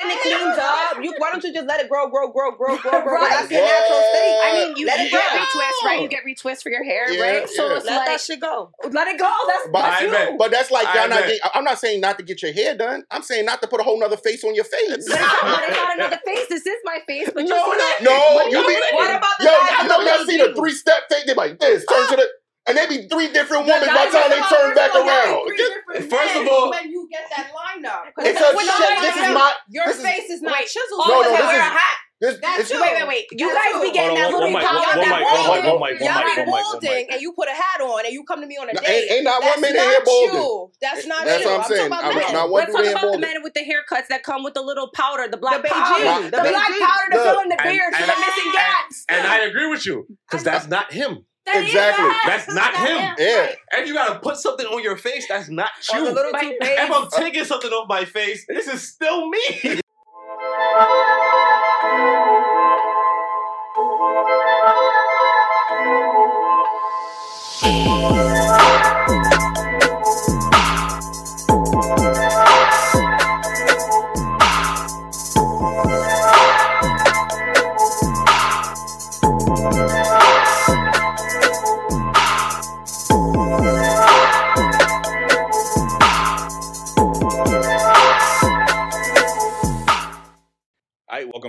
And it cleans up. You, why don't you just let it grow, grow, grow, grow, grow, grow? Right. That's your natural state. I mean, you, let you it get grow. retwist, right? You get retwist for your hair, Yeah, right? So yeah. it's Let like that shit go. let it go. That's, But, that's you. bet. but that's like I y'all not. bet. Get, I'm not saying not to get your hair done. I'm saying not to put a whole nother face on your face. But it's not, but it's not another face. This is my face. But No, you see that- that? no, you no, be- but- What about the Yo, guys I know y'all the see the three step fake. They like this, turn to the, and they be three different The women by the time they turn back first of all, y'all around. three Get- First of all- when you get that lineup, It's a When you shit. This is up, not. Your this face is not Wait, chiseled. all No, because no, I this wear is- a hat. This, That's this, you. Wait, wait, wait. You guys be getting that on, little one mic, powder, that mic, balding. one mic, one Y'all be one mic, one balding and you put a hat on and you come to me on a No, date. ain't- ain't not one That's man in not balding. you. That's not That's you. what I'm talking saying. about I'm men. not one Let's dude talk about the balding. men with the haircuts that come with the little powder, the black The powder. The, The black powder to fill in the and- beard so the missing gaps. And I agree with you because that's not him. That is Exactly. That's not him. Yeah. And you gotta put something on your face that's not you. the little But- toothpaste. if I'm taking something off my face, this is still me.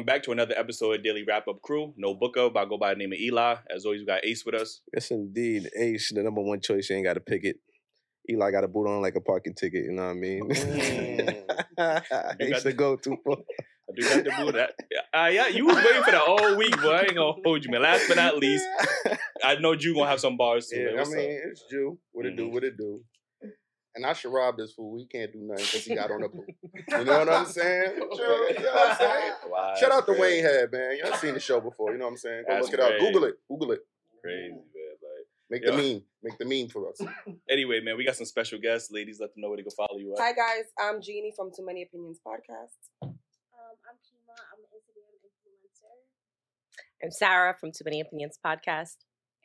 welcome back to another episode of Daily Rap Up Crew. No book up. I go by the name of Eli. As always, we got Ace with us. Yes, indeed. Ace, the number one choice. You ain't got to pick it. Eli got a boot on like a parking ticket. You know what I mean? Mm. You got Ace the go-to. for- I do got to do that. Uh, yeah, you was waiting for that all week, but I ain't gonna hold you, man. Last but not least, I know you gonna have some bars too. Yeah, man. I What's mean, up? it's Jew. What it do? Mhm. What it do? And I should rob this fool. He can't do nothing because he got on a boot. You know what I'm saying? True. You know what I'm saying? Wow, Shout that's out to crazy. Wayne Head, man. Y'all seen the show before. You know what I'm saying? Go That's look it up. great. Google it. Google it. Crazy, man. Like, Make Yeah. the meme. Make the meme for us. anyway, man, we got some special guests. Ladies, let them know where to go follow you at. Hi guys, I'm Jeannie from Too Many Opinions podcast. Um, I'm Kima. I'm an Instagram influencer. I'm Sarah from Too Many Opinions podcast.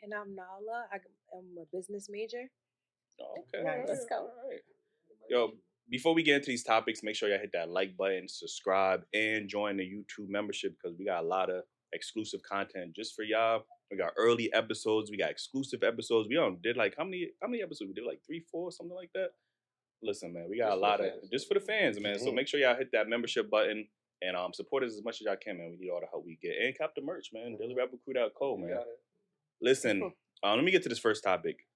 And I'm Nala. I am a business major. Oh, okay, Nice. Let's go. all right. Yo, before we get into these topics, make sure y'all hit that like button, subscribe, and join the YouTube membership because we got a lot of exclusive content just for y'all. We got early episodes, we got exclusive episodes. We on did like how many how many episodes? We did like three, four, something like that. Listen, man, we got Just a lot of fans. just for the fans, man. So Mhm. make sure y'all hit that membership button and um support us as much as y'all can, man. We need all the help we get. And cap the merch, man. DailyRapUpCrew.co, man. Listen, uh, let me get to this first topic.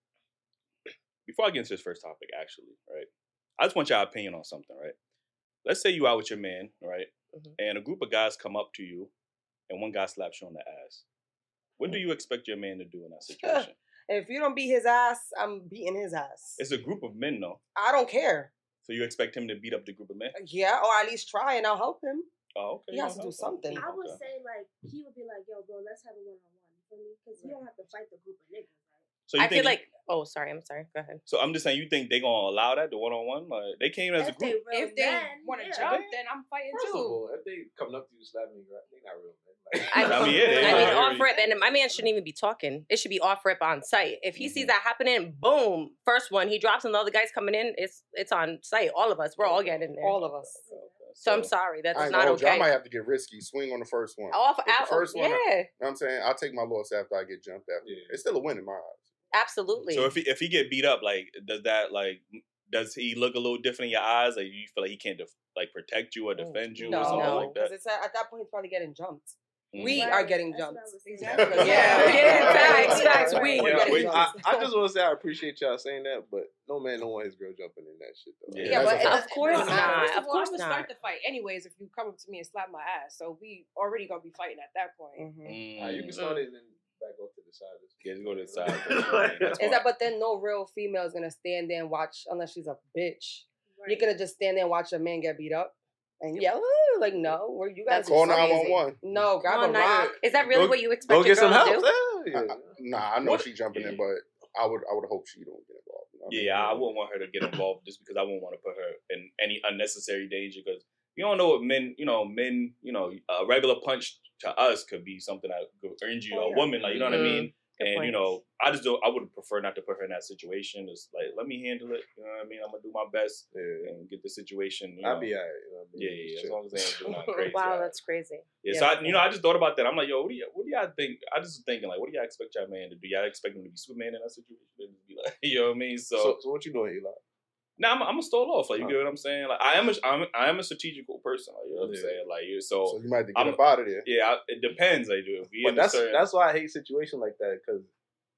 Before I get into this first topic, actually, right? I just want your opinion on something, right? Let's say you out with your man, right? Mhm. And a group of guys come up to you, and one guy slaps you on the ass. What do you expect your man to do in that situation? If you don't beat his ass, I'm beating his ass. it's a group of men, though. I don't care. So you expect him to beat up the group of men? Yeah, or at least try and I'll help him. Oh, okay. He has to do something. I would okay. say like he would be like, "Yo, bro, let's have a one on one." You feel me? Because you don't have to fight the group of niggas, right? So you I think feel he- like. Oh, sorry. I'm sorry. Go ahead. So I'm just saying, you think they gonna allow that the one on one? Like they came as a If they group. real if they want to yeah. jump, then I'm fighting First of too. all, if they coming up to you slapping you, right, they not real, man. Like, I, I mean, yeah, they I mean, I off hear rip, and my man shouldn't even be talking. It should be off rip on site. If he Mm-hmm. sees that happening, boom, first one he drops, and the other guy's coming in. It's it's on site. All of us, we're all getting in there. All of us. so I'm sorry, that's I not gonna you. I might have to get risky. Swing on the first one. Off But the first one, yeah, You know what I'm saying? I'll take my loss after I get jumped after. Yeah. It's still a win in my eyes. Absolutely. So if he if he get beat up, like does that like does he look a little different in your eyes? Like you feel like he can't def- like protect you or defend you No, or something No. like because that? it's at, at that point he's probably getting jumped. We Mhm. Right, are getting that's what I jumped. Exactly. Yeah. Yeah, facts, facts, we. We're Yeah, getting wait, jumped. I, I just want to say I appreciate y'all saying that, but no man don't want his girl jumping in that shit though. Yeah, Yeah, but a of course First not. of First Of all, course I would not. start the fight anyways if you come up to me and slap my ass. So we already gonna be fighting at that point. Mm. Alright, you can start it and then back off to the side. Yeah, just go to the side. That's Is fine. that but then no real female is gonna stand there and watch unless she's a bitch. You're gonna just stand there and watch a man get beat up and yell, ooh, Like no, where you guys That's Call are 911. No, grab Come a on, rock. Is that really Go- what you expect Go your get some girl help. to do? Yeah, yeah. I- Nah, I know What- she jumping in, but I would I would hope she don't get involved. you know what I mean? Yeah, I wouldn't want her to get involved just because I wouldn't want to put her in any unnecessary danger because you don't know what men, you know, men, you know, a regular punch to us could be something that could injure Oh, a yeah. woman, like you know what I Mhm. mean. Good and point. you know, I just don't. I would prefer not to put her in that situation. It's like let me handle it. You know what I mean? I'm gonna do my best Yeah. and get the situation. You know, I'll be alright. you know I mean? yeah, yeah, Just as long as they ain't doing nothing crazy. Wow, that's crazy. Yeah, Yeah, so I, you know, I just thought about that. I'm like, yo, what do you, what do y'all think? I just was thinking, like, what do y'all expect y'all man to do? Y'all expect him to be Superman in that situation? Be like, you know what I mean? So, So, so what you doing, Eli? Now I'm, I'm gonna stall off. Like, you get what I'm saying? Like, I am, a, I'm, I am a strategical person. Like, you know what I'm Yeah. saying? Like, you so, So you might have to get I'm- up out of there. yeah, I, it depends. Like, do if we But that's certain, that's why I hate situations like that because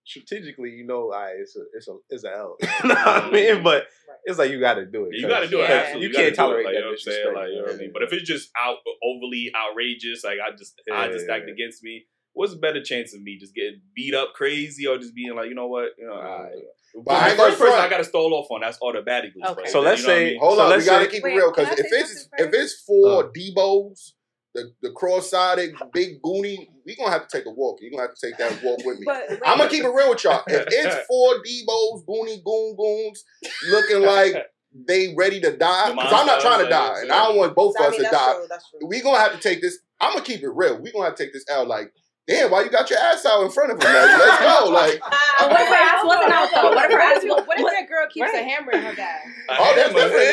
strategically, you know, I it's a it's a it's a L. you know what I mean? But it's like you got to do it. Yeah, you got to do it. Yeah. Absolutely, You gotta can't do it, tolerate like, that You know what I'm saying? Like, you know what I mean? But if it's just out overly outrageous, like I just, I just Yeah. against me. What's a better chance of me just getting beat up crazy or just being like, you know what, you know, alright. But I the first person I got to stall off on that's automatically. Okay. right So let's you know what I say- mean? Hold So on, we let's gotta keep Wait, it real because if it's if it's four Uh. Deebos, the the cross-sided big boonie, we gonna have to take a walk. You are gonna have to take that walk with me. But wait, I'm gonna keep it real with y'all. If it's four Deebos, Boonie Goon Goons, looking like they ready to die, because I'm not trying to die, and I don't want both of us to die. true. That's true. We gonna have to take this. I'm gonna keep it real. We gonna have to take this out Like, damn, why you got your ass out in front of him? Like, let's go. Like, What if her ass wasn't out though? What if her ass was? What if that girl keeps a hammer in her bag? oh, that's hammer. different.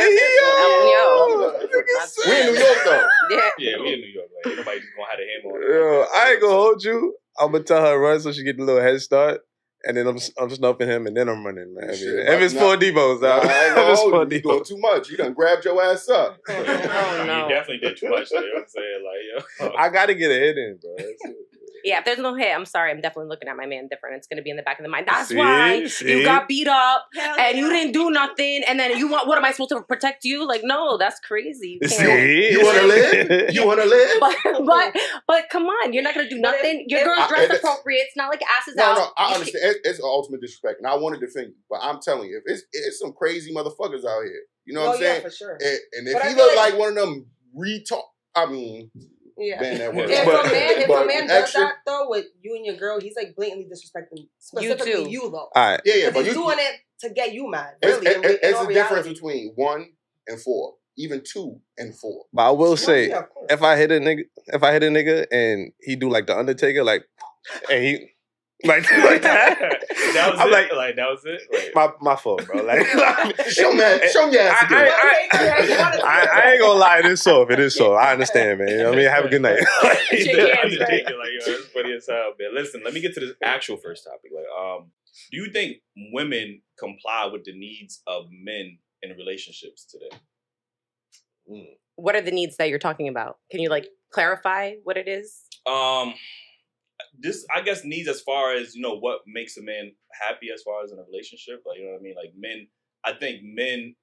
That's Yo. We in New York though. Yeah. Yeah, we in New York. Like, nobody just gonna have a hammer on. Yo, I ain't gonna hold you. I'm gonna tell her run so she get a little head start, and then I'm I'm snuffing him, and then I'm running. Man. I mean, Shit, if but it's nah- four Deebos, out. I ain't if gonna it's four you. You doing Deebos. too much. You done grabbed your ass up. Oh no. You definitely did too much. Like, you know what I'm saying? Like, yo. I gotta get a hit in, bro. That's it. Yeah, if there's no hit, I'm sorry. I'm definitely looking at my man different. It's gonna be in the back of the mind. That's See? why See? you got beat up Hell and you didn't do nothing, and then you want what am I supposed to protect you? Like, no, that's crazy. You can't. See? You wanna live? You wanna live? But but but come on, you're not gonna do But if- nothing. Your if- girl's I- dressed if- appropriate. It's not like asses No, out. no, I understand. It, it's ultimate disrespect, and I want to defend you, but I'm telling you, if it's it's some crazy motherfuckers out here, you know oh what I'm oh, yeah, saying? for sure. And, and if But he feel look like- like, one of them retard, I mean, Yeah. ban that word. If But- a man, if a man does that though with you and your girl, he's like blatantly disrespecting specifically too. you, though. All right. yeah, yeah, Because but he's you, doing it to get you mad. it's, Really, it- in, it- in it's all the difference between one and four, even two and four. But I will say, yeah, of if I hit a nigga, if I hit a nigga and he do like the Undertaker, like, and he like like that, that was I'm it. like, Like, that was it. Like, my my fault, bro. Like, Show me, show me ass I- again. I- I, I ain't gonna lie, it is so. If it is so. I understand, man. You know what I mean, have a good night. Shake the hands, Undertaker, like, yo, that's funny as hell, man. Listen, let me get to this actual first topic. Like, um, do you think women comply with the needs of men in relationships today? What are the needs that you're talking about? Can you like clarify what it is? Um, this I guess needs as far as you know what makes a man happy as far as in a relationship. Like you know what I mean. Like men, I think men,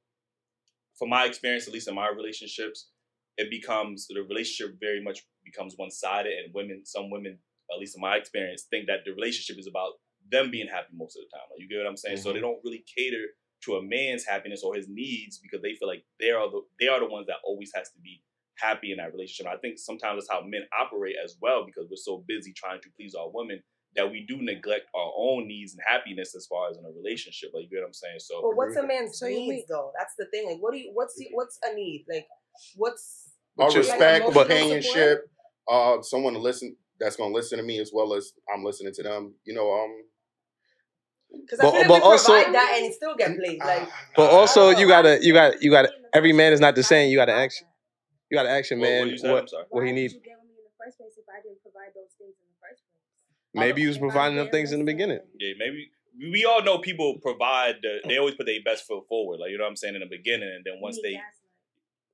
from my experience, at least in my relationships, it becomes the relationship very much becomes one sided, and women, some women, at least in my experience, think that the relationship is about them being happy most of the time. Like you get what I'm saying. So they mm-hmm. don't really cater to a man's happiness or his needs because they feel like they are the they are the ones that always has to be happy in that relationship. I think sometimes that's how men operate as well because we're so busy trying to please our women that we do neglect our own needs and happiness as far as in a relationship. Like you get what I'm saying? So But what's a man's So you needs though? That's the thing. Like, what do you? What's the, what's a need? Like, what's Or But just- respect, emotional companionship, uh, someone to listen that's gonna listen to me as well as I'm listening to them. You know, um, because But- I feel like but we also- provide that and still get played. Like, But also, you gotta, you got, to you got. to Every man is not the same. You gotta ask. You gotta ask your What- what man you said? what I'm what he needs. You get with in the first place if I didn't provide those things in the first place? Maybe you was providing them things in the beginning. yeah, maybe we we all know people provide the, they always put their best foot forward. Like you know what I'm saying in the beginning, and then once they.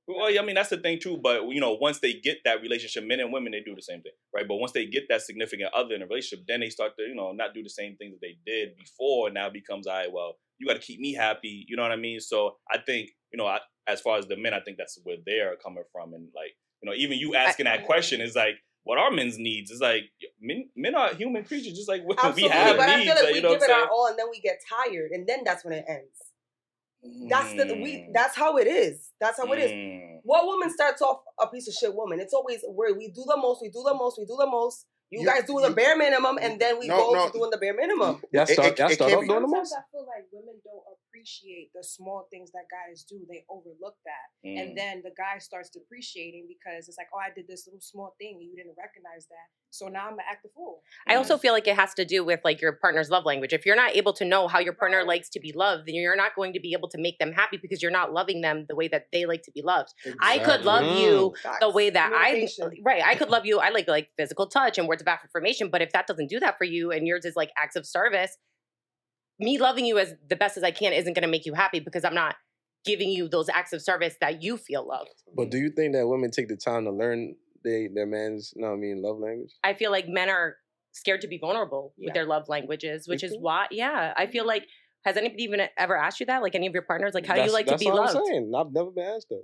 Well, yeah, I mean that's the thing too. But you know, once they get that relationship, men and women they do the same thing, right? But once they get that significant other in a relationship, then they start to you know not do the same things that they did before. Now it becomes I right, well, you got to keep me happy. You know what I mean? So I think you know, I, as far as the men, I think that's where they're coming from, and like you know, even you asking that question is like. What are men's needs? It's like men. Men are human creatures, just like absolutely. we have but I feel like we you know give it our all and then we get tired and then that's when it ends. That's the we. That's how it is. That's how it is. Mm. What woman starts off a piece of shit woman? It's always where we do the most, we do the most, we do the most. You, You- guys do the you- bare minimum, and then we No, go no. to doing the bare minimum. Y'all It- start, it- y'all it start can't off be- doing the most. I feel like women don't appreciate the small things that guys do. They overlook that. Mm. And then the guy starts depreciating because it's like, oh, I did this little small thing and you didn't recognize that. So now I'm gonna act a fool. I Mm. also feel like it has to do with like your partner's love language. If you're not able to know how your partner Right. likes to be loved, then you're not going to be able to make them happy because you're not loving them the way that they like to be loved. I could love you the way that I right. I could love you. I like like physical touch and words of affirmation. But if that doesn't do that for you, and yours is like acts of service, me loving you as the best as I can isn't going to make you happy because I'm not giving you those acts of service that you feel loved. But do you think that women take the time to learn they, their man's, no, I mean, love language? I feel like men are scared to be vulnerable Yeah. with their love languages, which is think? why. Yeah, I feel like. Has anybody even ever asked you that? Like any of your partners, like how do you like to that's be what loved? I'm saying. I've never been asked that.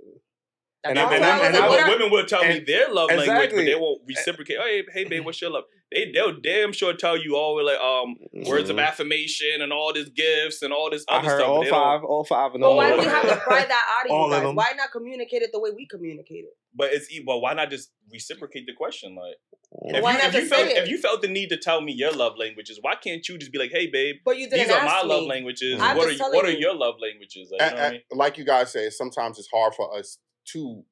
And, That's I, and, why I, I and like, I- women will tell me their love language, but they won't reciprocate. Hey, hey, babe, what's your love? They they'll damn sure tell you all like um words of Mhm. affirmation and all these gifts and all this I other heard stuff. all they don't- five, all five, and But all why do of we have to pry that out of All you of guys? them. Why not communicate it the way we communicate it? But it's e- but why not just reciprocate the question? Like if Why you, not if you just felt say it? if you felt the need to tell me your love languages, why can't you just be like, hey, babe, But you didn't these are my me. love languages. I'm what are just you, telling what are you. your love languages? Like, you know I mean? like you guys say, sometimes it's hard for us to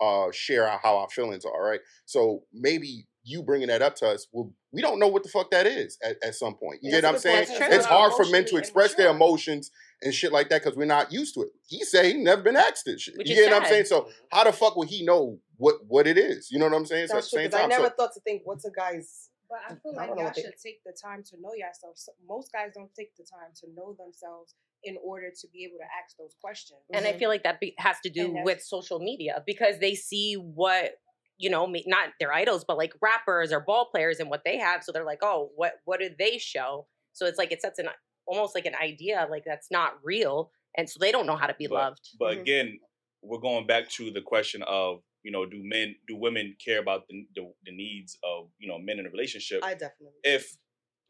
uh, share how our feelings are, right? So maybe you bringing that up to us, well, we don't know what the fuck that is at, at some point. You That's get what a I'm saying? point. It's hard for men to express their emotions and shit like that because we're not used to it. He say he never been asked this shit. Which you is get what I'm saying? So how the fuck would he know what what it is? You know what I'm saying? So at That's the true. same 'cause I never so thought to think, what's a guy's? But I feel I like don't y'all should take the time to know yourself. So- Most guys don't take the time to know themselves in order to be able to ask those questions. And I feel like that be, has to do with social media because they see what you know, not their idols, but like rappers or ball players and what they have. So they're like, oh, what what do they show? So it's like it sets an almost like an idea like that's not real, and so they don't know how to be But- loved. But Mhm. again, we're going back to the question of you know, do men do women care about the the, the needs of you know men in a relationship? I definitely. if if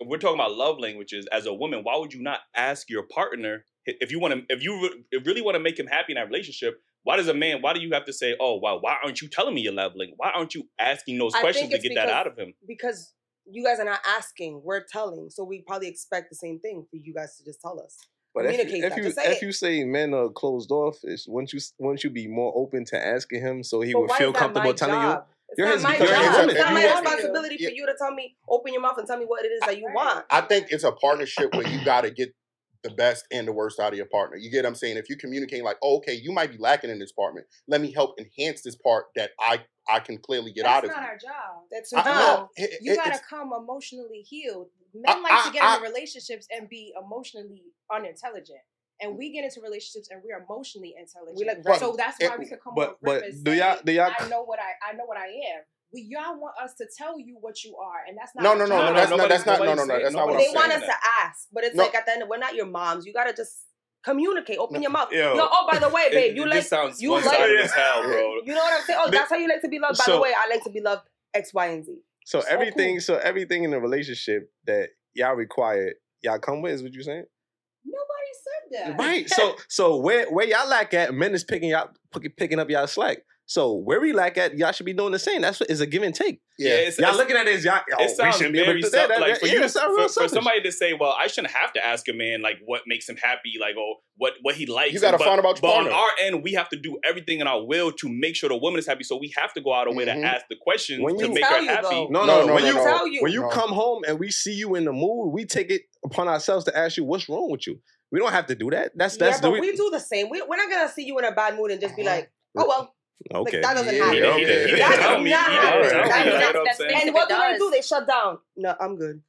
we're talking about love languages as a woman, why would you not ask your partner if you want to if you re- really want to make him happy in that relationship? Why does a man? Why do you have to say, "Oh, wow, why aren't you telling me your love language? Why aren't you asking those I questions to it's get that out of him?" because you guys are not asking, we're telling. So we probably expect the same thing for you guys to just tell us. But if, Communicate if you say if you say men are closed off, is won't you won't you be more open to asking him so he But would feel comfortable telling job? you? It's You're not his- my you're his- It's not my responsibility for you to tell me, open your mouth and tell me what it is that you want. I think it's a partnership where you got to get the best and the worst out of your partner. You get what I'm saying? If you communicate like, oh, okay, you might be lacking in this department. Let me help enhance this part that I I can clearly get That's out of That's not you. our job. That's I- your no, it- You it- gotta come emotionally healed. Men I- like to I- get I- into relationships and be emotionally unintelligent. And we get into relationships and we're emotionally intelligent. We like But- so that's it- why we could come but- on but and do say, y'all- do y'all- I know what I I know what I am. We y'all want us to tell you what you are, and that's not No, no, no, no, that's not- that's not- no, no, no, saying- that's not what I'm They want us that. to ask, but it's No. like at the end, we're not your moms. You gotta just communicate. Open No. your mouth. Yo. Yo, oh, by the way, babe, it, you just like sounds you like- sided as hell, bro. you know what I'm saying? Oh, that's how you like to be loved. By So- the way, I like to be loved X, Y, and Z. So So everything, cool. so everything in a relationship that y'all require, y'all come with is what you saying? Nobody that. Right. So so where where y'all lack at, men is picking y'all pick- picking up y'all slack. So where we lack at, y'all should be doing the same. That's what is a give and take. Yeah, Yeah. it's, Y'all it's- looking at this, y'all. Oh, it sounds we shouldn't be able to do that. like for yeah, you it for, for somebody to say, well, I shouldn't have to ask a man like what makes him happy, like oh what what he likes. You gotta find out your But on our end, we have to do everything in our will to make sure the woman is happy. So we have to go out of way Mhm. to ask the questions When to you make tell her you, happy. No, No, no, no, when no, you no. Tell you. when you No. come home and we see you in the mood, we take it upon ourselves to ask you what's wrong with you. We don't have to do that. That's that's yeah, but the we do the same. We, we're not gonna see you in a bad mood and just be like, oh well. Okay. Like, that doesn't Yeah, happen. That's tell me. He not- didn't tell me. that's not- what I'm that's saying? If And what do they do? They shut down. No, I'm good.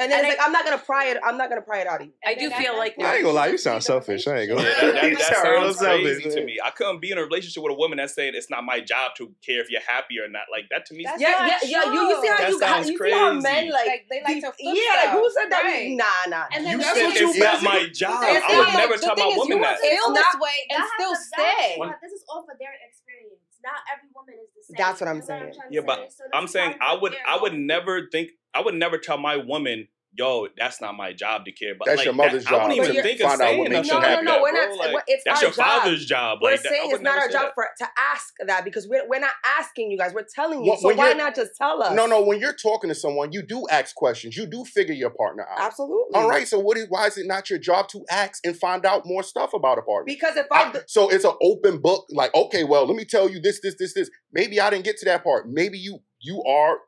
And then And it's like I'm not gonna pry it. I'm not gonna pry it out of you. I do feel that- like I ain't gonna lie, you sound selfish. I ain't gonna Yeah, lie. that, that, You that sounds crazy selfish, to man. me. I couldn't be in a relationship with a woman that's saying it's not my job to care if you're happy or not. Like that to me. That's Yeah, not yeah, yeah. You, you see how That you, how, sounds you see how crazy. men like, Like, they like to flip yeah, like who said that? Right. Nah, nah. And then you that's said what you it's not my job. I would never the tell thing my woman that. feel this way and still has stay. This is all for their experience. Not every woman is the same. That's what I'm You know saying. trying to Yeah, say? but So I'm saying I would I would never think I would never tell my woman yo, that's not my job to care about. That's like, your mother's that, I job wouldn't to even think of find out saying what makes nothing you like. No, no, that, we're bro. not- Like, it's that's our your job. father's job. We're Like, that- saying would it's not our job that. for to ask that because we're we're not asking you guys. We're telling you. When- so why not just tell us? No, no. When you're talking to someone, you do ask questions. You do figure your partner out. Absolutely. All right. So what is? Why is it not your job to ask and find out more stuff about a partner? Because if I, I- so it's an open book. Like, okay, well, let me tell you this, this, this, this. Maybe I didn't get to that part. Maybe you you are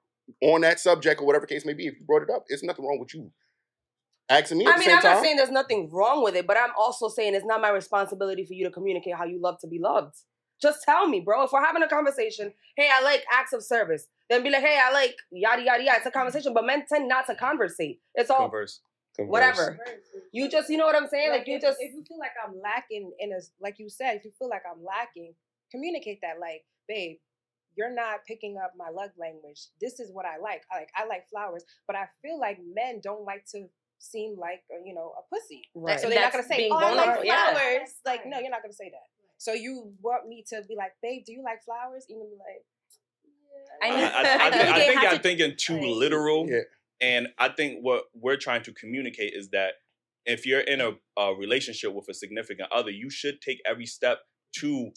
on that subject or whatever case may be. If you brought it up, it's nothing wrong with you asking me. At I the mean, same I'm time. not saying there's nothing wrong with it, but I'm also saying it's not my responsibility for you to communicate how you love to be loved. Just tell me, bro. If we're having a conversation, hey, I like acts of service. Then be like, hey, I like yada yada yada. It's a conversation, but men tend not to conversate. It's all Converse. whatever. You just, you know what I'm saying? Like, Like, you if, just. if you feel like I'm lacking in a like you said, if you feel like I'm lacking, communicate that. Like, babe, you're not picking up my love language. This is what I like. I like I like flowers, but I feel like men don't like to seem like uh, you know a pussy. Right. So they're not gonna say, being "Oh, I like vulnerable, yeah. flowers." Like, no, you're not gonna say that. So you want me to be like, "Babe, do you like flowers?" You're be like, I I, I, I, I think, think I it think has I'm to- thinking too Right. literal. Yeah. And I think what we're trying to communicate is that if you're in a, a relationship with a significant other, you should take every step to,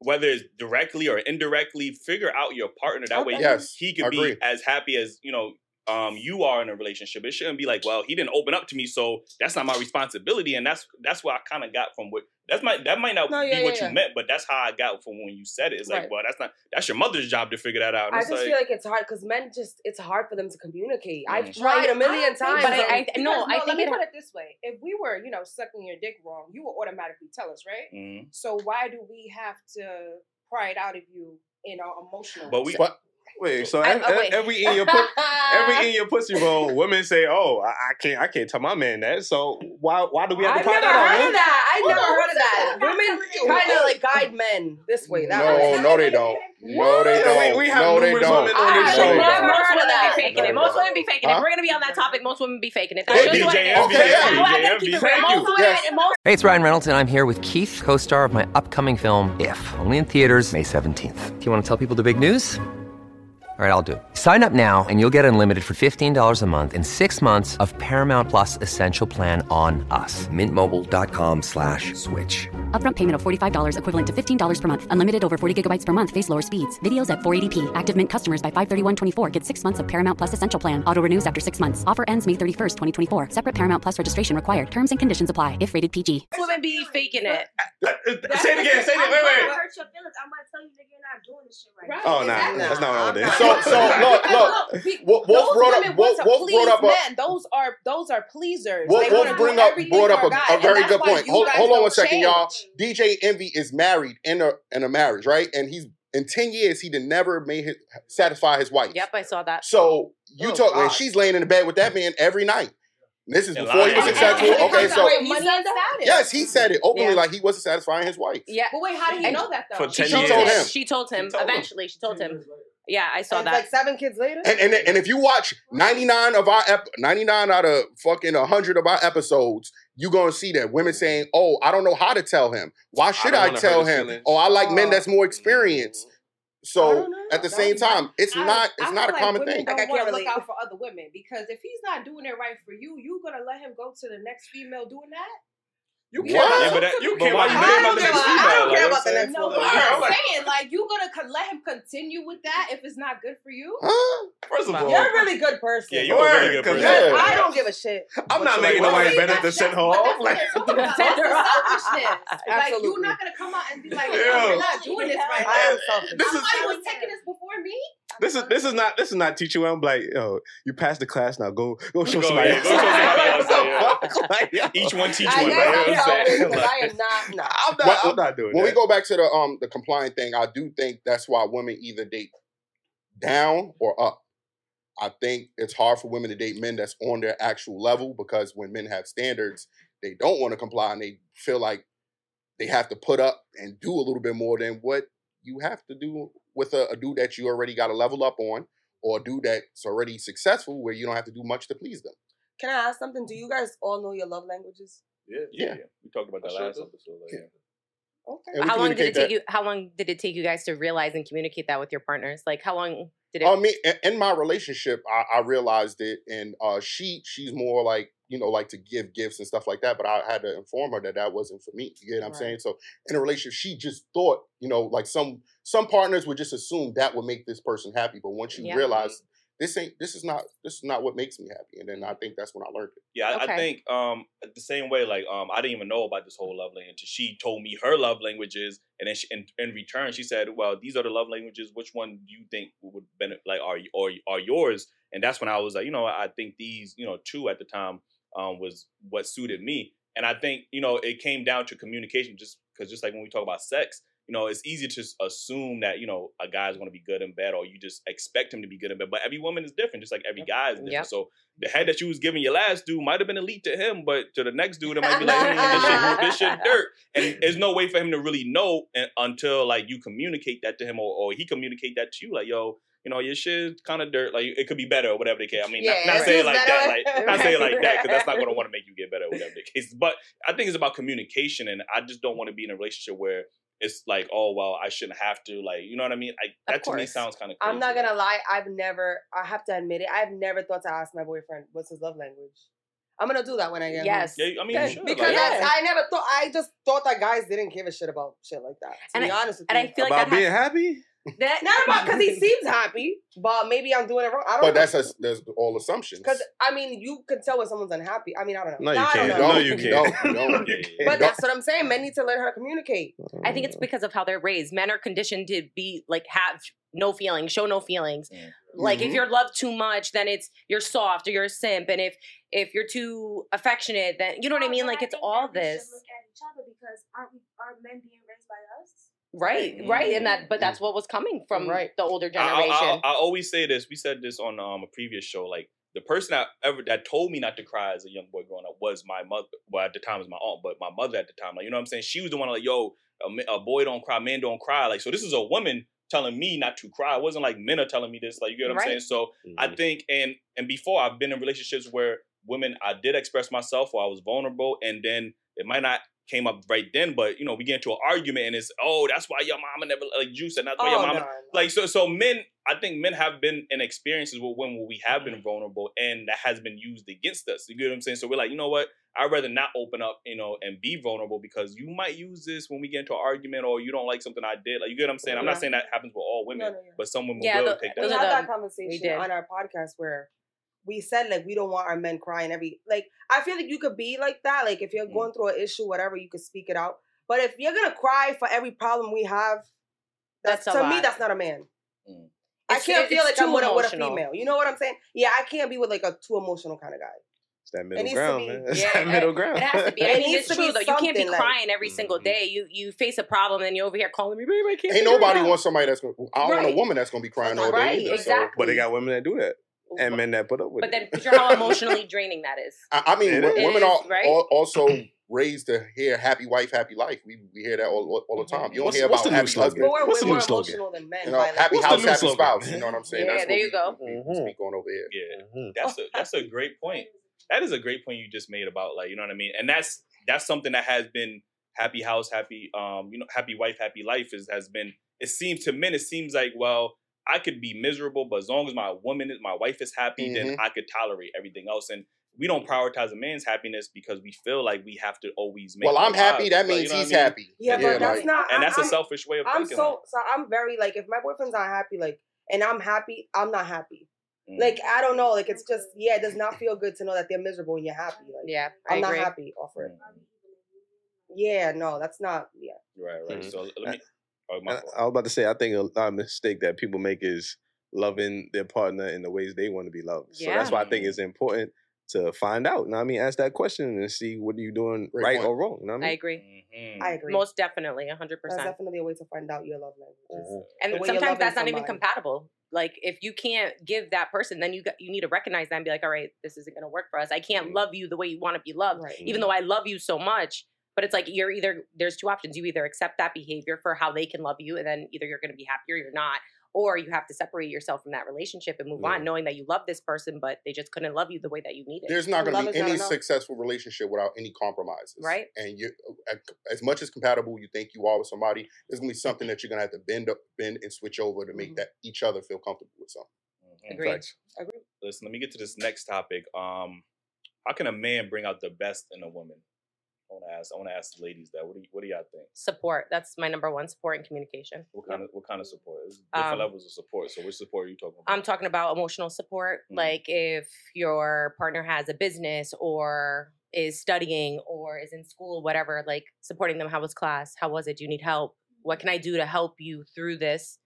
whether it's directly or indirectly, figure out your partner. That way, Yes, he could be as happy as you know um, you are in a relationship. It shouldn't be like, well, he didn't open up to me, so that's not my responsibility. And that's that's what I kind of got from what that's my that might not No, be yeah, what yeah, you meant, but that's how I got from when you said it. It's like, well, that's not that's your mother's job to figure that out. And I just like, feel like it's hard because men just, it's hard for them to communicate. I've Mm. tried a million don't think times. But so. I- I- Because, no, I let think me it- put it this way: if we were, you know, sucking your dick wrong, you would automatically tell us, right? mhm. So why do we have to pry it out of you in our emotional? But we- But Wait, so I- oh, wait. every in your pu- every in your pussy roll, women say, "Oh, I, I can't, I can't tell my man that." So why, why do we have to I've find never that out? heard of that. I've never on, heard of that. that? Women kind of like guide men this way. That no, way. no, they don't. No, they don't. we- we have no, they numerous don't. women on this have show. never though. most women be faking it. Most women be faking it. We're gonna be on that topic, most women be faking it. Hey, That's just what it is. okay, Yeah, yeah, well, I DJ, gotta keep it thank you. women, Yes. most Hey, it's Ryan Reynolds, and I'm here with Keith, co star of my upcoming film, If, only in theaters, May 17th. Do you want to tell people the big news? All right, I'll do it. Sign up now and you'll get unlimited for $15 a month in six months of Paramount Plus Essential Plan on us. Mintmobile.com slash switch. Upfront payment of $45 equivalent to $15 per month. Unlimited over 40 gigabytes per month. Face lower speeds. Videos at 480p. Active Mint customers by 531.24 get six months of Paramount Plus Essential Plan. Auto renews after six months. Offer ends May 31st, 2024. Separate Paramount Plus registration required. Terms and conditions apply if rated PG. Women be faking it. Uh, uh, Say it again. Say it. I'm Wait, gonna wait. hurt your feelings. I might tell you nigga you're not doing this shit right. Right. Oh, nah, Exactly. that's not what I did. So, so look, look. we- Wolf- Wolf those brought up- women Wolf- want to please brought up a- men. Those are those are pleasers. Wolf, They Wolf wanna do bring up everything brought up for a, guy, a very good point. Hold, guys hold on don't one second, y'all. DJ Envy is married in a in a marriage, right? And he's in ten years he did never made his satisfy his wife. Yep, I saw that. So you Oh, talk, and she's laying in the bed with that man every night. This is before he was successful. Okay, so to money and status. yes, he said it openly, Yeah. like he wasn't satisfying his wife. Yeah. But wait, how do you know that though? for She 10 told She told him. him. She told him. She told him. Eventually, she told him. Yeah, I saw And that. like seven kids later. And, and and if you watch 99 of our ep- 99 out of fucking 100 of our episodes, you're going to see that women saying, "Oh, I don't know how to tell him. Why should don't I, tell him? feelings." Oh, I like men that's more mm. experienced." So at the No, same but time, it's I- not it's I not a like common thing. Don't Like, I can't to look out for other women because if he's not doing it right for you, you gonna let him go to the next female doing that? You What? care about Yeah, but that- you but care why about you the care man. about the next I don't care about the next No, woman. but I'm alright. saying like you gonna co- let him continue with that if it's not good for you. Huh? First of all, You're a really good person. Yeah, you're a really good person. Yeah. I don't give a shit. I'm what not making like. nobody See, better to that's- send her that's- off. but Like, that's what I'm talking about. That's the selfishness. Like you're not gonna come out and be like, Yeah. Oh, "No, you're not doing this right. I am selfish. Somebody was taking this before me. This is this is not this is not teaching well. I'm like, yo, you passed the class now. Go go show Go, somebody yeah, go show somebody else, What the yeah. Like. Each one teach I one. guess Like, you know I'm what I'm saying? because I am not. Nah. I'm not. When- I'm not doing When we go back to the um the compliant thing, I do think that's why women either date down or up. I think it's hard for women to date men that's on their actual level because when men have standards, they don't want to comply and they feel like they have to put up and do a little bit more than what you have to do with a, a dude that you already got a level up on or a dude that's already successful where you don't have to do much to please them. Can I ask something? Do you guys all know your love languages? Yeah, yeah, Yeah. yeah. We talked about that sure last do. episode. Like, Yeah. Okay. How long did it take that. you? How long did it take you guys to realize and communicate that with your partners? Like how long? Did it? I mean, in- in my relationship, I, I realized it, and uh, she she's more like you know like to give gifts and stuff like that. But I had to inform her that that wasn't for me. You get what I'm Right. saying? So in a relationship, she just thought you know like some some partners would just assume that would make this person happy, but once you Yeah. realize this ain't this is not this is not what makes me happy, and then I think that's when I learned it. Yeah, I, I think um the same way. Like um, I didn't even know about this whole love language she told me her love languages, and then she, in, in return she said, "Well, these are the love languages. Which one do you think would benefit? Like, are y- or are yours?" And that's when I was like, you know, I think these, you know, two at the time um was what suited me, and I think you know it came down to communication, just because just like when we talk about sex. You know, it's easy to assume that you know a guy's going to be good in bed, or you just expect him to be good in bed. But every woman is different, just like every guy is different. Yep. So the head that you was giving your last dude might have been elite to him, but to the next dude, it might be like, "Hmm, this, shit, this shit dirt. And there's no way for him to really know until like you communicate that to him or, or he communicate that to you. Like, yo, you know, your shit kind of dirt. Like, it could be better or whatever the case. I mean, Yeah, not, not it saying like better. that, like not saying like that, because that's not Right. going to want to make you get better or whatever the case. But I think it's about communication, and I just don't want to be in a relationship where it's like, oh well, I shouldn't have to. Like, you know what I mean? I, that to me sounds kind of. I'm not gonna lie. I've never. I have to admit it. I've never thought to ask my boyfriend what's his love language. I'm gonna do that when I get home. Yes. Yeah, I mean, you should. Because like, I, I never thought. I just thought that guys didn't give a shit about shit like that. To And be I- honest with and you. I feel like About that being has, happy? That not about because he seems happy, but maybe I'm doing it wrong. I don't. But that's a, that's all assumptions. because I mean you can tell when someone's unhappy. I mean I don't know. No, you I don't can't. No, you You can't. you don't. You can't. But that's what I'm saying. Men need to let her communicate. I think it's because of how they're raised. Men are conditioned to be like have no feelings, show no feelings. Mm. Like if Mhm. you're loved too much, then it's you're soft or you're a simp, and if if you're too affectionate, then you know what I mean. but Like it's all that we should this, Look at each other because aren't we are men being raised by us? Right? Right. Right, and that but Mhm. that's what was coming from Right. the older generation. I, I, I always say this. We said this on um, a previous show. Like the person that ever that told me not to cry as a young boy growing up was my mother. Well, at the time it was my aunt, but my mother at the time. Like you know what I'm saying. She was the one like, yo, a, a boy don't cry, men don't cry. Like so, this is a woman telling me not to cry. It wasn't like men are telling me this. Like you get what I'm saying. So I think and and before I've been in relationships where women I did express myself or I was vulnerable and then it might not came up right then, but you know, we get into an argument and it's oh, that's why your mama never like you said that's why Oh, your mama no. like so so men I think men have been in experiences with when we have been mm-hmm. vulnerable and that has been used against us. You get what I'm saying? So we're like, you know what? I'd rather not open up, you know, and be vulnerable because you might use this when we get into an argument or you don't like something I did. Like you get what I'm saying? I'm not saying that happens with all women, No, no, yeah. but some women Yeah, will the- take we those that. are had that conversation on our podcast where we said like we don't want our men crying every like I feel like you could be like that like if you're Mm. going through an issue whatever you could speak it out but if you're gonna cry for every problem we have that's, That's a to me that's not a man Mm. I can't it- feel it's like I'm too with a, with a emotional. female you know what I'm saying yeah I can't be with like a too emotional kind of guy It's that middle needs to ground, be- man. It's Yeah, that it- middle ground. It has to be. I It mean, needs it's to be true though. You can't be something, like- crying every single Mhm. day. You you face a problem and you're over here calling me, babe. I can't. Ain't nobody out." wants somebody that's gonna. I don't want a woman that's gonna be crying all day Right, either. exactly. but they got women that do that, and men that put up with But it. then picture how emotionally draining that is. I, I mean, It wo- is. women are right? al- also raised to hear "happy wife, happy life." We we hear that all, all, all the time. You don't What's- hear what's about the new happy slogan? husband. but we're What's the way new more slogan? emotional than men You know, happy What's house, happy slogan? spouse. You know what I'm saying? Yeah, That's there what you go. we, we Mhm. speak on over here. Yeah. Mhm. That's a that's a great point. That is a great point you just made about like you know what I mean, and that's that's something that has been happy house, happy um you know happy wife, happy life is has been. It seems to men, it seems like well I could be miserable, but as long as my woman, is my wife is happy, then Mm-hmm. I could tolerate everything else. And we don't prioritize a man's happiness because we feel like we have to always make. Well, I'm happy. lives, That like, you means know he's I mean? happy. yeah, Yeah, but that's like- not And that's a I'm- selfish way of I'm thinking. so so I'm very like if my boyfriend's not happy like and I'm happy I'm not happy Mm. like I don't know like it's just yeah it does not feel good to know that they're miserable and you're happy like Yeah, I I'm not happy off it Mm. yeah no that's not yeah right, right. Mhm. So let me. Oh, my I was about to say, I think a lot of mistake that people make is loving their partner in the ways they want to be loved. So that's why I think it's important to find out. You know what I mean, ask that question and see what are you doing Great right point. or wrong. You know what I I mean? agree. Mhm. I agree Most definitely, hundred that's percent. definitely a way to find out your love language Mhm. And the way you're sometimes loving that's not even compatible. Like if you can't give that person, then you got, you need to recognize that and be like, all right, this isn't going to work for us. I can't Mhm. love you the way you want to be loved, right even though I love you so much. But it's like you're either there's two options. You either accept that behavior for how they can love you, and then either you're going to be happy or you're not, or you have to separate yourself from that relationship and move Yeah. on, knowing that you love this person, but they just couldn't love you the way that you needed. There's not going to be any successful relationship without any compromises, Right. And you, as much as compatible you think you are with somebody, there's going to be something that you're going to have to bend up, bend and switch over to Mm-hmm. make that each other feel comfortable with something. Mhm. Agreed. Facts. Agreed. Listen, let me get to this next topic. Um, how can a man bring out the best in a woman? I want to ask. I want to ask the ladies that. What do you, What do y'all think? Support. That's my number one support and communication. What kind of What kind of support? There's different Um, levels of support. So, which support are you talking about? I'm talking about emotional support. Mhm. Like if your partner has a business or is studying or is in school, whatever, like supporting them. How was class? How was it? Do you need help? What can I do to help you through this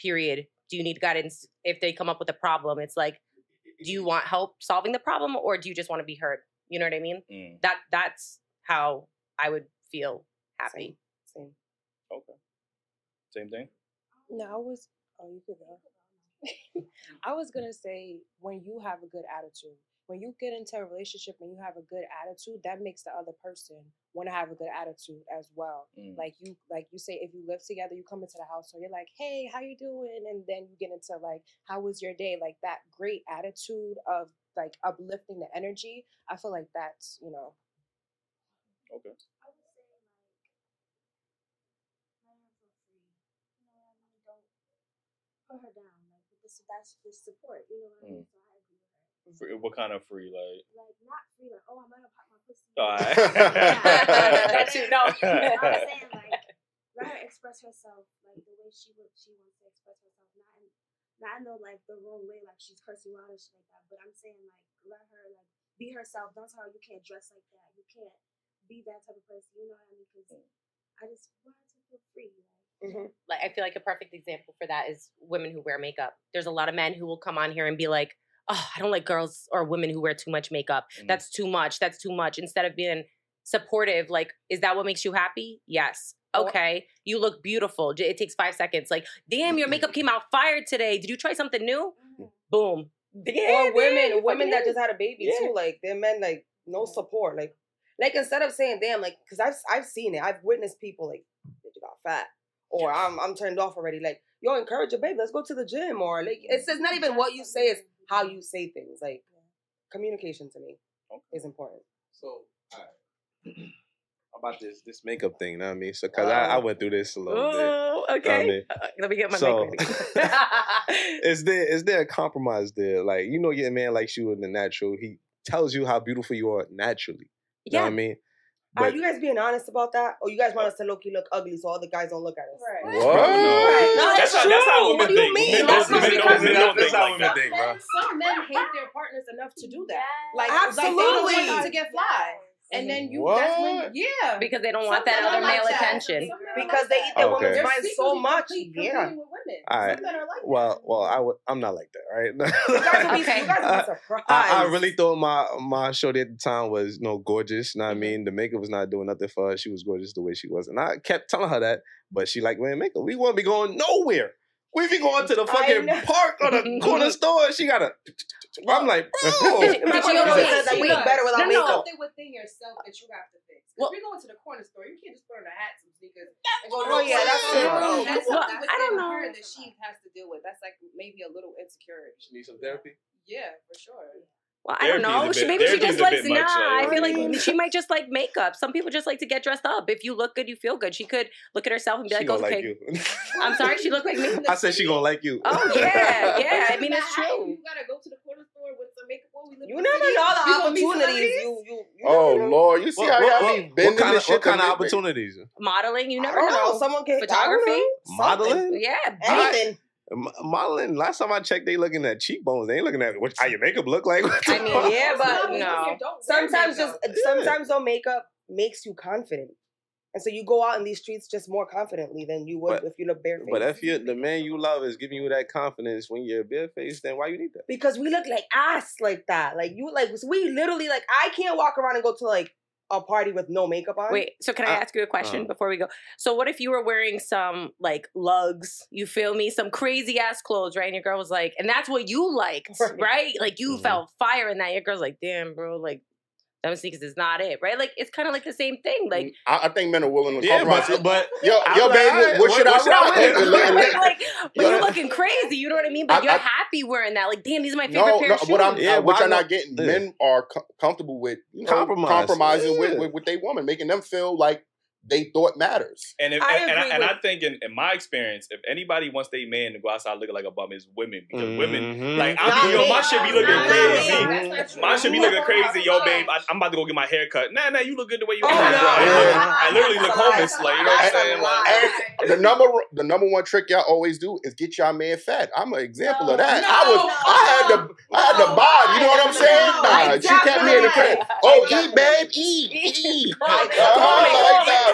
period? Do you need guidance if they come up with a problem? It's like, do you want help solving the problem or do you just want to be heard? You know what I mean? Mm, That that's how I would feel happy. Same. okay. Same thing. No, I was. Oh, you could go. I was gonna say when you have a good attitude, when you get into a relationship and you have a good attitude, that makes the other person want to have a good attitude as well. Mm. Like you, like you say, if you live together, you come into the house, so you're like, "Hey, how you doing?" And then you get into like, "How was your day?" Like that great attitude of like uplifting the energy. I feel like that's you know Okay. I would say like let her feel free. You know what I mean? Don't put her down. Like this that's the support, you know what I mean? Mm. So I agree with her. Free, what kind of free? Like. Like not free like, oh I'm gonna pop my pussy. Oh, Alright. That you know. I'm saying like let her express herself like the way she would she wants to express herself, not in not in the like the wrong way, like she's cursing you out and shit like that. But I'm saying like let her like be herself. Don't tell her you can't dress like that. You can't be that type of person. You know what I mean? Because mm. I just want to feel free. Like, mm-hmm. like I feel like a perfect example for that is women who wear makeup. There's a lot of men who will come on here and be like, "Oh, I don't like girls or women who wear too much makeup. Mm. That's too much. That's too much." Instead of being supportive, like, "Is that what makes you happy?" Yes. Okay. You look beautiful. It takes 5 seconds. Like, "Damn, your makeup came out fire today. Did you try something new?" Mm-hmm. Boom. Yeah, or women, yeah, women that just had a baby Yeah. too. Like they're men, like no mm. support. Like, like instead of saying damn, like because I've I've seen it. I've witnessed people like "Bitch, you got fat, or I'm I'm turned off already. Like yo, encourage your baby. Let's go to the gym, or like it's it's not even what you say, it's how you say things. Like communication to me is important. So, alright. about this this makeup thing, you know what I mean? So, cause I, I went through this a little bit. Oh, know I okay. mean? Uh, let me get my So- is there is there a compromise there? Like you know, your man likes you in the natural. He tells you how beautiful you are naturally. You know yeah. what I mean? Are you guys being honest about that, or you guys want us to look look ugly so other guys don't look at us? right. what? Right. No, That's it's how- that's how true. women What do you think. mean? Women That's don't- not women because don't- women don't don't think like that. think, bro. Some men hate their partners enough to do that. Like, Absolutely. like they don't want to get fly. And then you, that's when, yeah. because they don't want Some that other like male that. attention. Some men are Because like they eat their Okay. woman's mind so much. Yeah. with women. All right. Some men are like Well, that. well, I would. I'm not like that, right? You guys be, Okay. you guys be surprised. I, I really thought my my shorty at the time was you know gorgeous. You know what I Mm-hmm. mean? The makeup was not doing nothing for her. She was gorgeous the way she was, and I kept telling her that. But she like wearing makeup. We won't be going nowhere. We be going to the fucking park or the corner store. and She gotta. I'm like, bro. Did My you know always what- that we No, better without no, no. makeup. something within yourself that you have to fix. Because Well- we go into the corner store, you can't just put on a hat, some sneakers, and go Oh, yeah, that's store. true. That's Well, something I don't know. her that she has to deal with. That's like maybe a little insecurity. She needs some therapy. Yeah, for sure. Well, I don't Therapy is a know. bit- maybe she just likes bit much, nah. I feel like mm-hmm. she might just like makeup. Some people just like to get dressed up. If you look good, you feel good. She could look at herself and be She like, gonna okay. like you. I'm sorry, she looked like me. I said she gonna like you. Oh yeah, yeah. I mean, it's true. You gotta go to the corner store with some makeup on. You never know the opportunities. You you. you Oh know. Lord, you see What, how what, y'all what, be what bending kind of shit what kind of opportunities? Modeling, you never know. know. Someone can Photography, Modeling? yeah. Anything. M- Modeling. Last time I checked, they looking at cheekbones. They ain't looking at what how your makeup look like. What I mean, fuck? yeah, but Some no. people don't Sometimes just makeup. sometimes though makeup makes you confident, and so you go out in these streets just more confidently than you would But- if you look barefaced. But if you the man you love is giving you that confidence when you're barefaced, then why you need that? because we look like ass like that, like you like we literally like I can't walk around and go to like a party with no makeup on. Wait, so can I Uh, ask you a question uh. before we go? So what if you were wearing some like lugs, you feel me, some crazy ass clothes, right? And your girl was like, and that's what you liked, Right. right? Like you Mhm. felt fire in that. Your girl's like, damn, bro, like I'm because it's not it, right? Like it's kind of like the same thing. Like mm, I, I think men are willing to yeah, compromise. But, but yo, yo, like, right, what, should what, I, say? I like, like, but you're looking crazy. You know what I mean? But I, you're I, happy wearing that. Like, damn, these are my favorite no, pair no, of shoes. What I'm, yeah, which I'm not getting. Yeah. Men are co- comfortable with you know, compromising yeah. with, with, with their woman, making them feel like they thought matters. And if, I and, and, I, and I, think in, in, my experience, if anybody wants their man to go outside looking like a bum, is women because mm-hmm. women like I'm, yo, mm-hmm. my shit be looking not crazy. My shit be looking crazy. Yo, babe, I, am about to go get my hair cut. Nah, nah, you look good the way you oh. No. Yeah. I literally look homeless. Like you know what I'm saying? Like, the number the number one trick y'all always do is get y'all man fat. I'm an example no, of that. No, I was I had the I had the bod. You know what I'm saying? Nah, she kept me in the crib. Oh, eat, babe, eat, eat.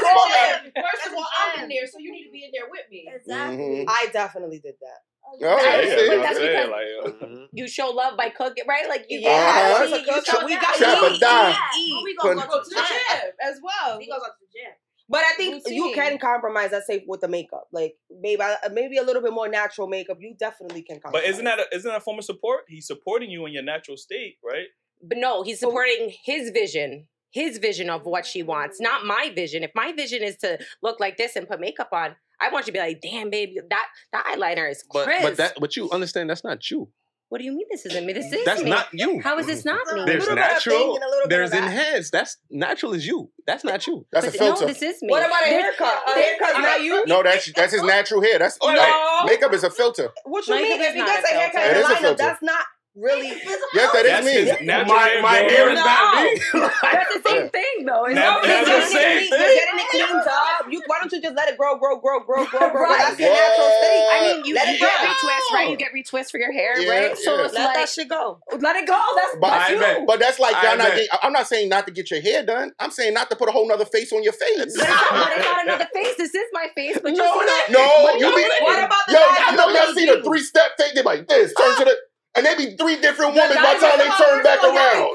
First of all, I'm in there, so you need to be in there with me. Exactly. I definitely did that. Oh, yeah, yeah, that's yeah, like, uh, mm-hmm. you show love by cooking, right? Like you, yeah, uh-huh. you show we got to eat, yeah. Well, we gonna go to the gym as well. We gonna go to the gym. But I think you can compromise. I say with the makeup, like maybe uh, maybe a little bit more natural makeup. You definitely can compromise. But isn't that a, isn't that a form of support? He's supporting you in your natural state, right? But no, he's supporting his vision his vision of what she wants, not my vision. If my vision is to look like this and put makeup on, I want you to be like, damn, baby, that, that eyeliner is crisp. But, but that, but you understand that's not you. What do you mean this isn't me? This mm. is that's me. not you. How is this not me? Mm-hmm. There's natural. There's enhanced. That's natural is you. That's not you. That's but a filter. No, this is me. What about a haircut? A haircut's not, not you. No, that's that's his natural hair. That's oh, no. like, makeup is a filter. What you makeup mean? If you got a haircut and a lineup, that's not really. Yes, that is me. My, my, hair is not me. that's the same thing, though. It's that, that's the same it, thing. You're getting it cleaned up. You, why don't you just let it grow, grow, grow, grow, grow, grow? right. That's your natural state. I mean, you, let you get retwist, right? You get retwist for your hair, yeah, right? Yeah. So it's let like, that shit go. Oh, let it go. That's, but, that's you. Bet. But that's like y'all not. Getting, I'm not saying not to get your hair done. I'm saying not to put a whole other face on your face. But it's not another face. This is my face. But no, no, no. You be what about the yo? I know y'all see the three step thing. They like this. Turn to ah! the and they be three different women by the time they turn back around.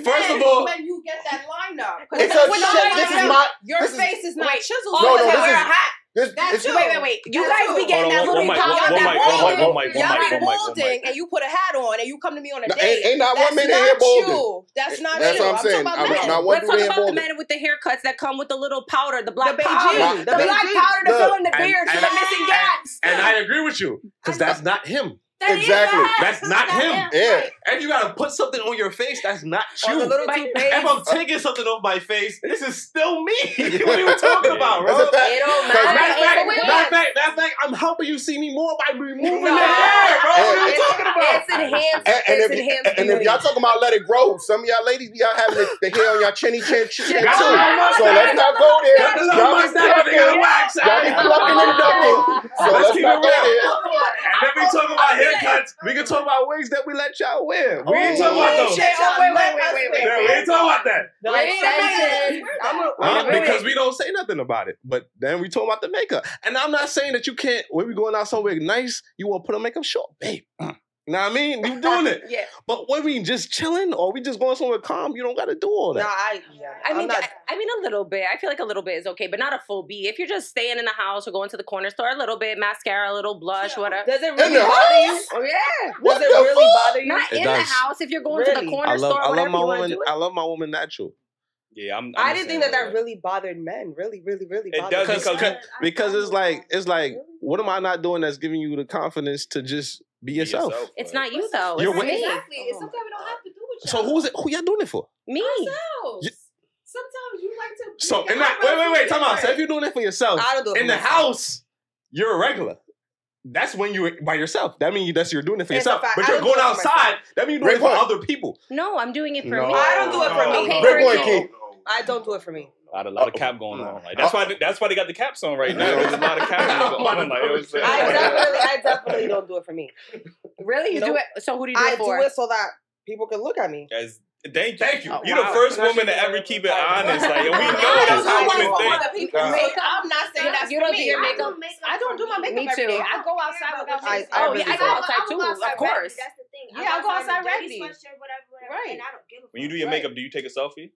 First of all, when you get that lineup, it's a shit. This is my your face is not chiseled. No, no, this is. This, that's true. Wait, wait, wait. You that's guys be getting that little mic, y'all that balding, y'all be balding, and you put a hat on, and you come to me on a no, date. Ain't, ain't not one minute hair balding. That's not that's you. What I'm, I'm saying. talking about I'm, men. Let's talk about the men with the haircuts that come with the little powder, the black powder, the, the black powder to fill in the beard for the missing gaps. And I agree with you because that's not him. That exactly. That's not that him. Yeah. And you gotta put something on your face that's not you. If I'm taking something off my face, this is still me. what are you talking about, bro? It don't matter. Matter fact, matter fact, matter fact, I'm helping you see me more by removing no. that hair, bro. What are you talking about? It's enhanced. And, and, it's if, enhanced and, and if y'all talking about let it grow, some of y'all ladies, y'all having the, the hair on y'all chinny chin chin too. So let's not go there. Y'all be plucking. Y'all and ducking. So let's keep it real. And let me talk about hair we can talk about wigs that we let y'all wear. We oh, ain't talking about those. Wait, wait, wait, wait, wait. We ain't talking about that. No extensions. Because we don't say nothing about it. But then we talk about the makeup. And I'm not saying that you can't, when we going out somewhere nice, you want to put on makeup? short, babe. Mm. Know what I mean? You doing it. yeah. But what we just chilling or we just going somewhere calm? You don't gotta do all that. No, I yeah, I mean not... I, I, mean a little bit. I feel like a little bit is okay, but not a full B. If you're just staying in the house or going to the corner store, a little bit, mascara, a little blush, whatever. Does it really bother house? you? Oh, yeah. What does it really fuck? bother you? Not it in does. the house if you're going really? to the corner I love, store. I love my woman I love my woman natural. Yeah, I'm. I'm I did not think that that really bothered men. Really, really, really. It does because, because, because it's like it's like what am I not doing that's giving you the confidence to just be yourself. It's not you though. You're it's me. Exactly. It's something we don't have to do. So who's it, who y'all doing it for? Me. Sometimes you like to. So in that wait wait wait time out. So if you're doing it for yourself, I don't do it in the myself. house, you're a regular that's when you're by yourself. That means that's you're doing it for yourself. But you're going outside. That means you're doing it for other people. No, I'm doing it for no, me. I don't do it for no, me. Okay, no, I don't do it for me lot, a lot of cap going on. Like that's why that's why they got the caps on right now. There's a lot of cap going on. Like, you uh, know I definitely, I definitely don't do it for me. Really, you nope. do it. So who do you do I it for? I do it so that people can look at me. As Thank you. Thank you. Oh, You're wow. the first woman to ever keep it honest. Like we know that's how women think. I'm not saying that's you don't me. do your makeup. I don't, makeup I don't do my makeup me too. day. I go outside yeah, without makeup. I, I oh yeah, I go outside I'm too. Outside of course. Ready. That's the thing. Yeah, I go outside ready. Right. When you do your makeup, do you take a selfie?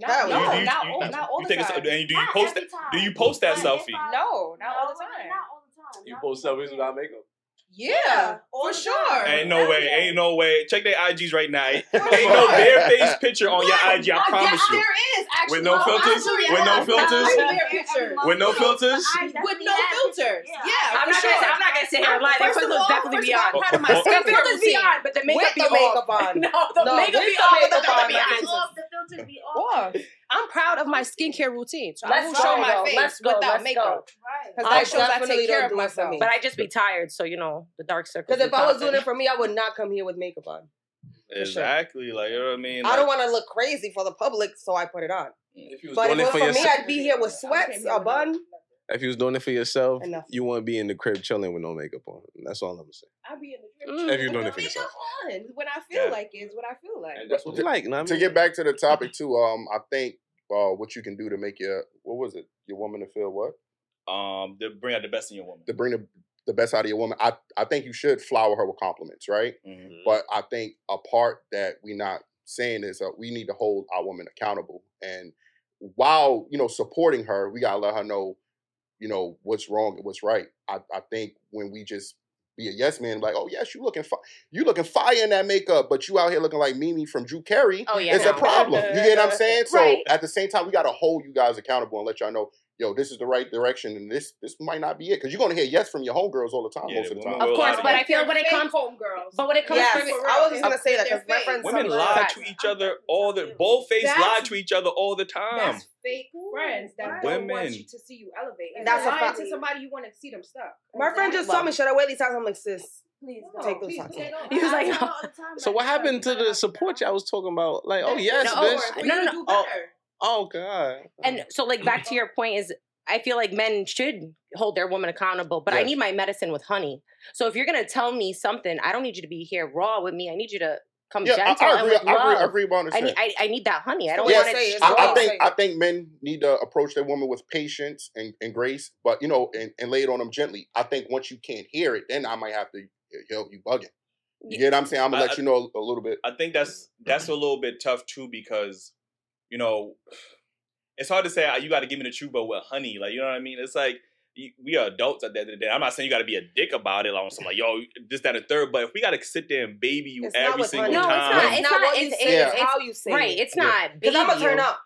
No, no, you, you, not, you, all, not all the time. and do you Not post every that? Do you post that But selfie? I- No, not all the time. Not all the time. You post selfies without makeup. Yeah, all for sure. time. Ain't no way. Ain't no way. Check their IGs right now. Ain't no barefaced picture on your IG. I promise you. There is actually. With no filters? With no filters? With no filters? With no filters. Yeah, I'm not sure. gonna say I'm not gonna sit here and lie. Their First of filters definitely first be on. part of my The skincare filters be on, but the makeup be makeup on. No, the makeup be the off, but the makeup filter on, be my Off, the filters be off. I'm proud of my skincare routine. So I Let's will go, show my though. face Let's go, without let's makeup. go. Right. Because I that shows I take care of do it for myself. But I just be tired, so you know the dark circles. Because if I was doing it for me, I would not come here with makeup on. sure. Exactly. Like you know what I mean. I don't want to look crazy for the public, so I put it on. Mm, if you was But if doing it it was for for me, I'd be here with sweats, a bun. If you was doing it for yourself, Enough. you wouldn't be in the crib chilling with no makeup on. That's all I'm gonna say. I'll be in the Mm. drip. If you're doing it for Makeup yourself. on. When I feel Yeah. like it is what I feel like. That's what you like. know what I to mean? get back to the topic too, um, I think uh, what you can do to make your what was it your woman to feel what um, to bring out the best in your woman. to bring the the best out of your woman. I I think you should flower her with compliments, right? Mhm. But I think a part that we not saying is uh, we need to hold our woman accountable, and while you know supporting her, we gotta let her know, you know what's wrong and what's right. I I think when we just be a yes man, like oh yes, you looking fi- you looking fire in that makeup, but you out here looking like Mimi from Drew Carey. Oh yeah, it's no. a problem. You get what I'm saying? So Right. at the same time, we gotta hold you guys accountable and let y'all know, yo, this is the right direction, and this this might not be it because you're gonna hear yes from your homegirls all the time Yeah, most of the time. Of course, but I feel when it comes, homegirls. but when it comes Yes, to I was just gonna say that because my They're friends. Women lie to each other all the both face lie to each other all the time. That's fake friends that don't want Women. you to see you elevate. If That's you're a lying fact. to somebody, you want to see them stuck. My friend just told me, should I wear these times? I'm like, sis, Please No, take those please off. He was like, no. her all So what happened to the support y'all was talking about? Like, oh yes, No, bitch. For no, no, Oh. Better. Oh god. And so, like, back to your point is, I feel like men should hold their woman accountable, but I need my medicine with honey. So if you're gonna tell me something, I don't need you to be here raw with me. I need you to come Yeah, I, gentle I and agree. with I agree. I love. agree I understanding. need, I, I need that honey. I don't Yeah, want say it. I, I think. I think men need to approach their woman with patience and, and grace, but you know, and, and lay it on them gently. I think once you can't hear it, then I might have to eh, help you bugging. You get what I'm saying? I'm gonna I- let you know a little bit. I think that's that's a little bit tough too because, you know, it's hard to say "Ah, you got to give me the truth, but with honey, like you know what I mean. It's like we are adults at the end of the day. I'm not saying you got to be a dick about it, like on some like yo this that and third. But if we got to sit there and baby you It's every single honey. No, it's time, not. It's It's not not. what you It's, it's, it's how you say right. it. It's not. Because I'm gonna turn up.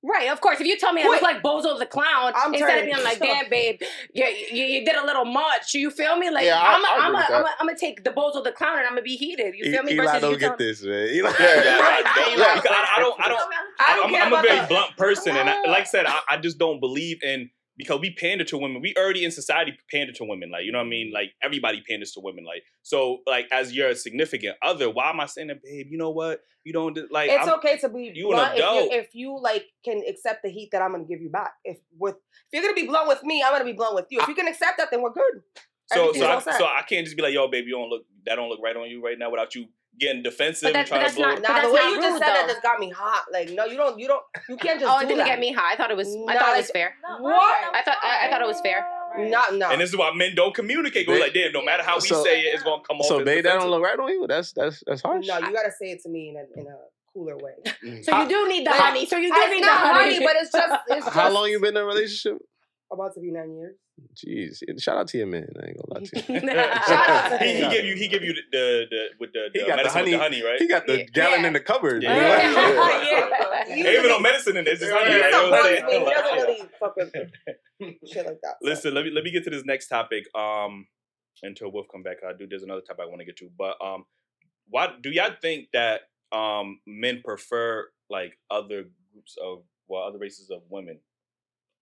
Right, of course. If you tell me I look like Bozo the Clown, I'm instead of turning. being like, damn, babe, you, you, you did a little much. You feel me? Like, Yeah, I- I'm I I'm agree I'm. I'm gonna take the Bozo the Clown and I'm gonna be heated. You feel me? Eli Versus don't you get tell- this, man. Eli. Yeah, I, Yeah. yeah, because I, I don't I don't I don't I'm, a very the- blunt person, and I, like I said, I, I just don't believe in because we pander to women. We already in society pander to women, like you know what I mean. Like everybody panders to women, like so. Like as your significant other, why am I saying that, babe? You know what? You don't like. It's I'm- okay to be you an blunt if adult. you if you like can accept the heat that I'm gonna give you back. If with if you're gonna be blunt with me, I'm gonna be blunt with you. If you can accept that, then we're good. So Everything's so I, so I can't just be like, yo, baby, you don't look that don't look right on you right now without you getting defensive But and that- but trying to blow. not- it. but Nah, the way not you just rude, said that just got me hot. Like, no, you don't, you don't, you can't just. Oh, it didn't that. get me hot. I thought it was. I thought it was fair. What? I thought I, I thought it was fair. Not no. And this is why men don't communicate. Go Babe- like, damn, no matter how we So- say it, it's gonna come off. So as babe, that don't look right on you. That's that's that's harsh. No, you gotta say it to me in a in a cooler way. So you do need the honey. So you do it's need the honey. honey, but it's just it's just How long you been in a relationship? about to be nine years. Jeez, shout out to your man. I ain't gonna lie to you. To he, he him. give you he give you the the, the with the, He the got the medicine with the honey, right? He got the Yeah. gallon Yeah. in the cupboard. Yeah. man. yeah. You- Ain't even no medicine in this. It's honey. He right? You know what I'm supports me. He doesn't really fuck with shit like that. Listen, let me let me get to this next topic. Um, until Wolf come back, I do. There's another topic I want to get to, but um, why do y'all think that um men prefer like other groups of well other races of women?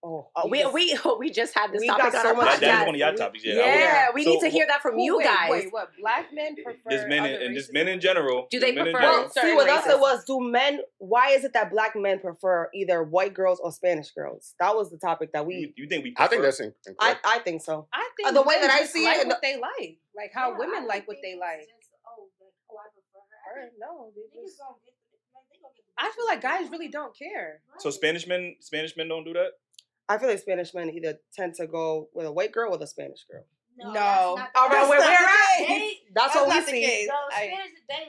Oh, Oh, we we we just had this We topic got on so our much That, that's one of y'all topics. Yeah. I Yeah, we So, need to hear that from Who- you guys. Wait, what? Black men prefer. There's men other in, and there's races men in general. Do they There's men in prefer- general. Well, certain see, with us races. it was do men? Why is it that black men prefer either white girls or Spanish girls? That was the topic that we. you think we? I think that's in, I. I think so. I think Uh, the way that I see it like and what they like, like how Yeah, women I like what they like. just, oh, like, oh, I prefer her. I Or, think no, they just- gonna get the- like, they gonna get the I feel like guys really don't care. So Spanish men, Spanish men don't do that. I feel like Spanish men either tend to go with a white girl or a Spanish girl. No, No. that's not the All right, case. we're not at. They, That's what we not the see. case. the I- they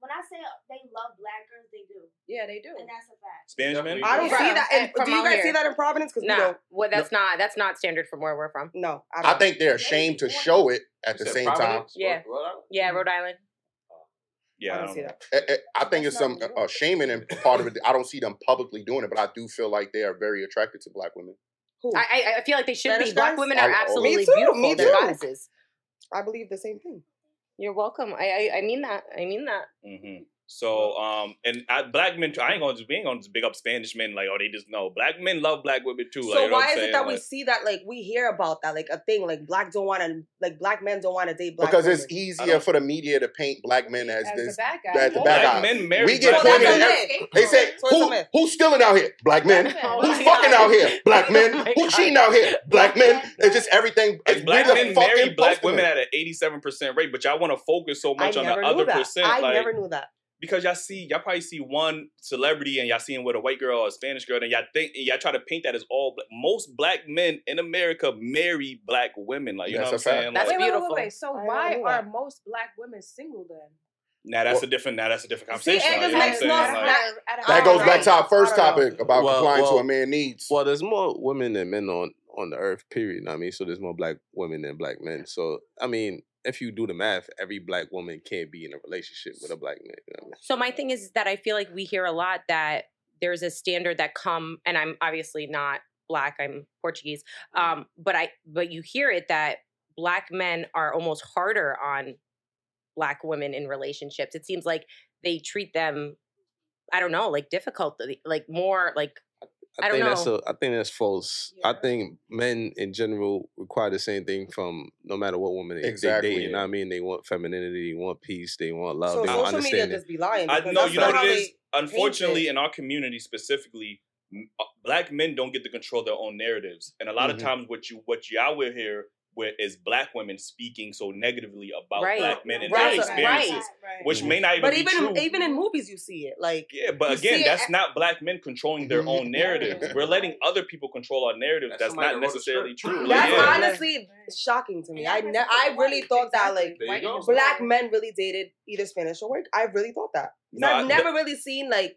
when I say they love black girls, they do. Yeah, they do. And that's a fact. Spanish men. I don't see that. And In, from do you guys here. see that in Providence? Because No, we don't. well, that's not that's not standard from where we're from. No, I, I don't. think they're ashamed to show it at the You said same time. Yeah. Rhode Yeah, Rhode Island. Yeah, I I don't don't see know. that. I- I I think it's some uh, shaming and part of it. I don't see them publicly doing it, but I do feel like they are very attracted to black women. Who? I, I I feel like they should Spanish be. Black guys? women are Oh, oh. absolutely Me too, beautiful. me They're too. goddesses. I believe the same thing. You're welcome. I, I I mean that. I mean that. hmm So, um, and I, black men, I ain't gonna just, we ain't gonna just big up Spanish men like, oh, they just know. Black men love black women too. like, So you know why I'm is it saying? that we see that like we hear about that like a thing like black don't want to like black men don't want to date black because women. it's easier for the media to paint black men as, As this the bad guy. as the bad black guy. men marry We get black So that's women. a women. myth. They say So who who's stealing out here? Black men. Who's fucking out here? Black men. My Who's cheating out here? Black men. It's just everything. It's black men marry black women at an 87% rate, but y'all want to focus so much on the other percent. I never knew that. Because y'all see, y'all probably see one celebrity and y'all see him with a white girl or a Spanish girl, and y'all think, and y'all try to paint that as all black. Most black men in America marry black women. Like, you know what I'm saying? That's Like, wait, wait, wait, beautiful. wait, wait. So why are most black women single then? now that's a different, now that's a different conversation. it like, just you know what I'm makes no Like, sense. At a That goes back to our first I don't know. topic about Well, complying to well- a man needs. Well, there's more women than men on on the earth. Period. you know what I mean, so there's more black women than black men. So I mean, if you do the math, every black woman can't be in a relationship with a black man. You know I mean? So my thing is that I feel like we hear a lot that there's a standard that come, and I'm obviously not black. I'm Portuguese, um, but I but you hear it that black men are almost harder on black women in relationships. It seems like they treat them, I don't know, like difficult, like more like I don't think know. that's a, I think that's false. I think men in general require the same thing from no matter what woman they, Exactly, they date. You know what I mean? They want femininity, they want peace, they want love, So they want social media understanding. just be lying. I because know you know not what it is. Unfortunately, it. in our community specifically, uh, black men don't get to control their own narratives, and a lot Mhm. of times, what you what y'all will hear where is black women speaking so negatively about Right. black men and Right, their right. experiences, which may not even But be even true. even in movies, you see it. Like yeah, but again, that's at- not black men controlling their mm-hmm. own narratives. We're letting other people control our narratives. That's That's, not that wrote the necessarily script. true. That's yeah. honestly shocking to me. I ne- I really thought that like There you go. black men really dated either Spanish or white. I really thought that. No, I've I- never really seen like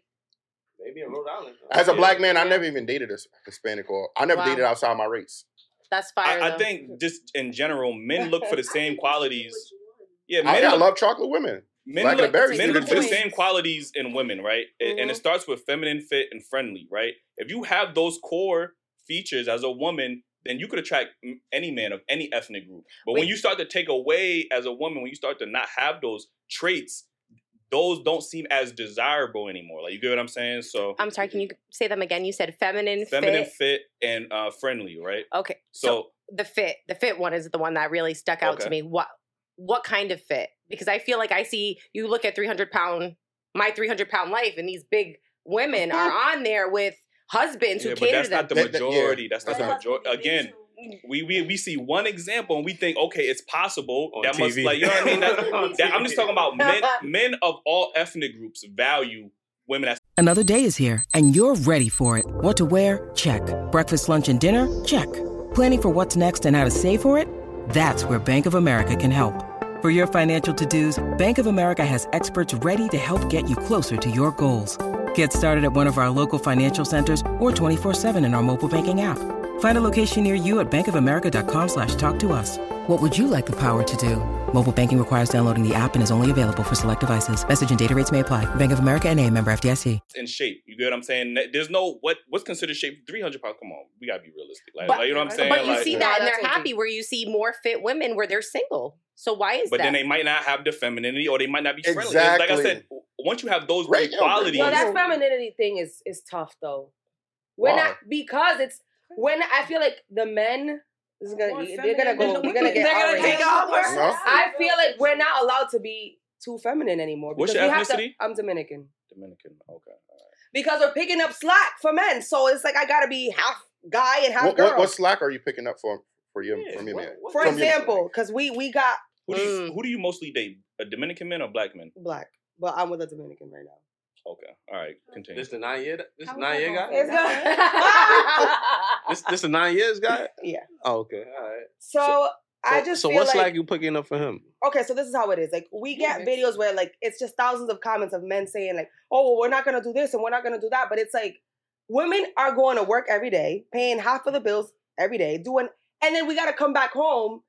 Maybe in Rhode Island. As a black man, I never even dated a Hispanic or I never Wow. dated outside my race. That's fire. I, I think just in general, men look for the same qualities. Yeah, I, men I look, love chocolate women. men Black look, and berries men do look the for the same qualities in women, right? A- And it mm-hmm. starts with feminine, fit, and friendly, right? If you have those core features as a woman, then you could attract any man of any ethnic group. But when you start to take away as a woman, when you start to not have those traits, those don't seem as desirable anymore. Like you get what I'm saying? So I'm sorry. Can you say them again? You said feminine, feminine, fit. fit, and uh, friendly, right? Okay, so, So, the fit, the fit one is the one that really stuck out to me. What what kind of fit? Because I feel like I see you look at 300 pound, my 300 pound life, and these big women are on there with husbands yeah, who but cater that's to them. not the That- that- yeah. majority. That's not That's the majority. Again, we, we we see one example and we think, okay, it's possible. On that must TV. like you know what I mean. That, that- I'm just talking about men men of all ethnic groups value women as Another day is here, and you're ready for it. What to wear? Check. Breakfast, lunch, and dinner? Check. Planning for what's next and how to save for it? That's where Bank of America can help. For your financial to dos, Bank of America has experts ready to help get you closer to your goals. Get started at one of our local financial centers or 24-7 in our mobile banking app. Find a location near you at bankofamerica.com slash talk to us. What would you like the power to do? Mobile banking requires downloading the app and is only available for select devices. Message and data rates may apply. Bank of America and a member FDIC. in shape. You get what I'm saying? There's no what what's considered shape. 300 pounds. Come on, we gotta be realistic. Like, But, like, you know what I'm saying? but you Like, see Yeah, that and they're happy where you see more fit women where they're single. So why is but that? But then they might not have the femininity or they might not be friendly. It's Like I said, once you have those Right, great yo, qualities, Well, that femininity thing is is tough though. When Why? I because it's when I feel like the men is gonna More they're gonna go feminine. we're gonna get They're gonna outraged. take ours. No? I feel like we're not allowed to be too feminine anymore. What's because your we have to- ethnicity? I'm Dominican. Dominican. Okay. all right. Because we're picking up slack for men, so it's like I gotta be half guy and half What, girl. what, what slack are you picking up for for your Yeah, from your what- man? For From example, because we we got Who do you Mm. who do you mostly date? A Dominican man or black men? black, but I'm with a Dominican right now. Okay. All right. Continue. This is the nine year. This How nine we year guy. It's good. This this the nine years guy. yeah. Oh, okay. All right. So I just so feel what's like, like you picking up for him? okay, so this is how it is. Like we get videos where like it's just thousands of comments of men saying like, "Oh, well, we're not gonna do this and we're not gonna do that," but it's like women are going to work every day, paying half of the bills every day, doing, and then we got to come back home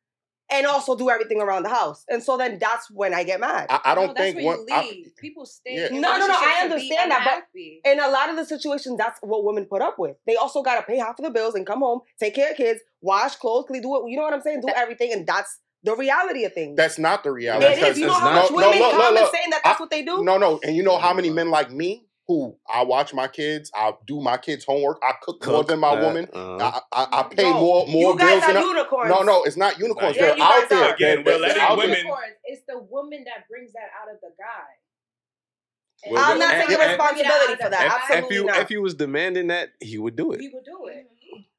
and also do everything around the house. And so then that's when I get mad. I, I don't No, that's think where one. you I- People stay. Yeah. in No, no, no. I relationships to be understand that, but in a lot of the situations, that's what women put up with. They also got to pay half of the bills and come home, take care of kids, wash clothes, clean, do it. You know what I'm saying? Do everything, and that's the reality of things. That's not the reality. It is. You know how much women comment saying that that's what they do? No, no. And you know how many men like me who I watch my kids, I do my kids' homework, I cook, more than my uh, woman. uh-huh. I, I, I pay No, more more you guys bills are than I- unicorns. No, no, it's not unicorns. Yeah, They're you out there. are. They're- Again, we're they're letting women- Unicorns, It's the woman that brings that out of the guy. Well, I'm not taking responsibility for that. If, if Absolutely you not. if he was demanding that, he would do it. He would do it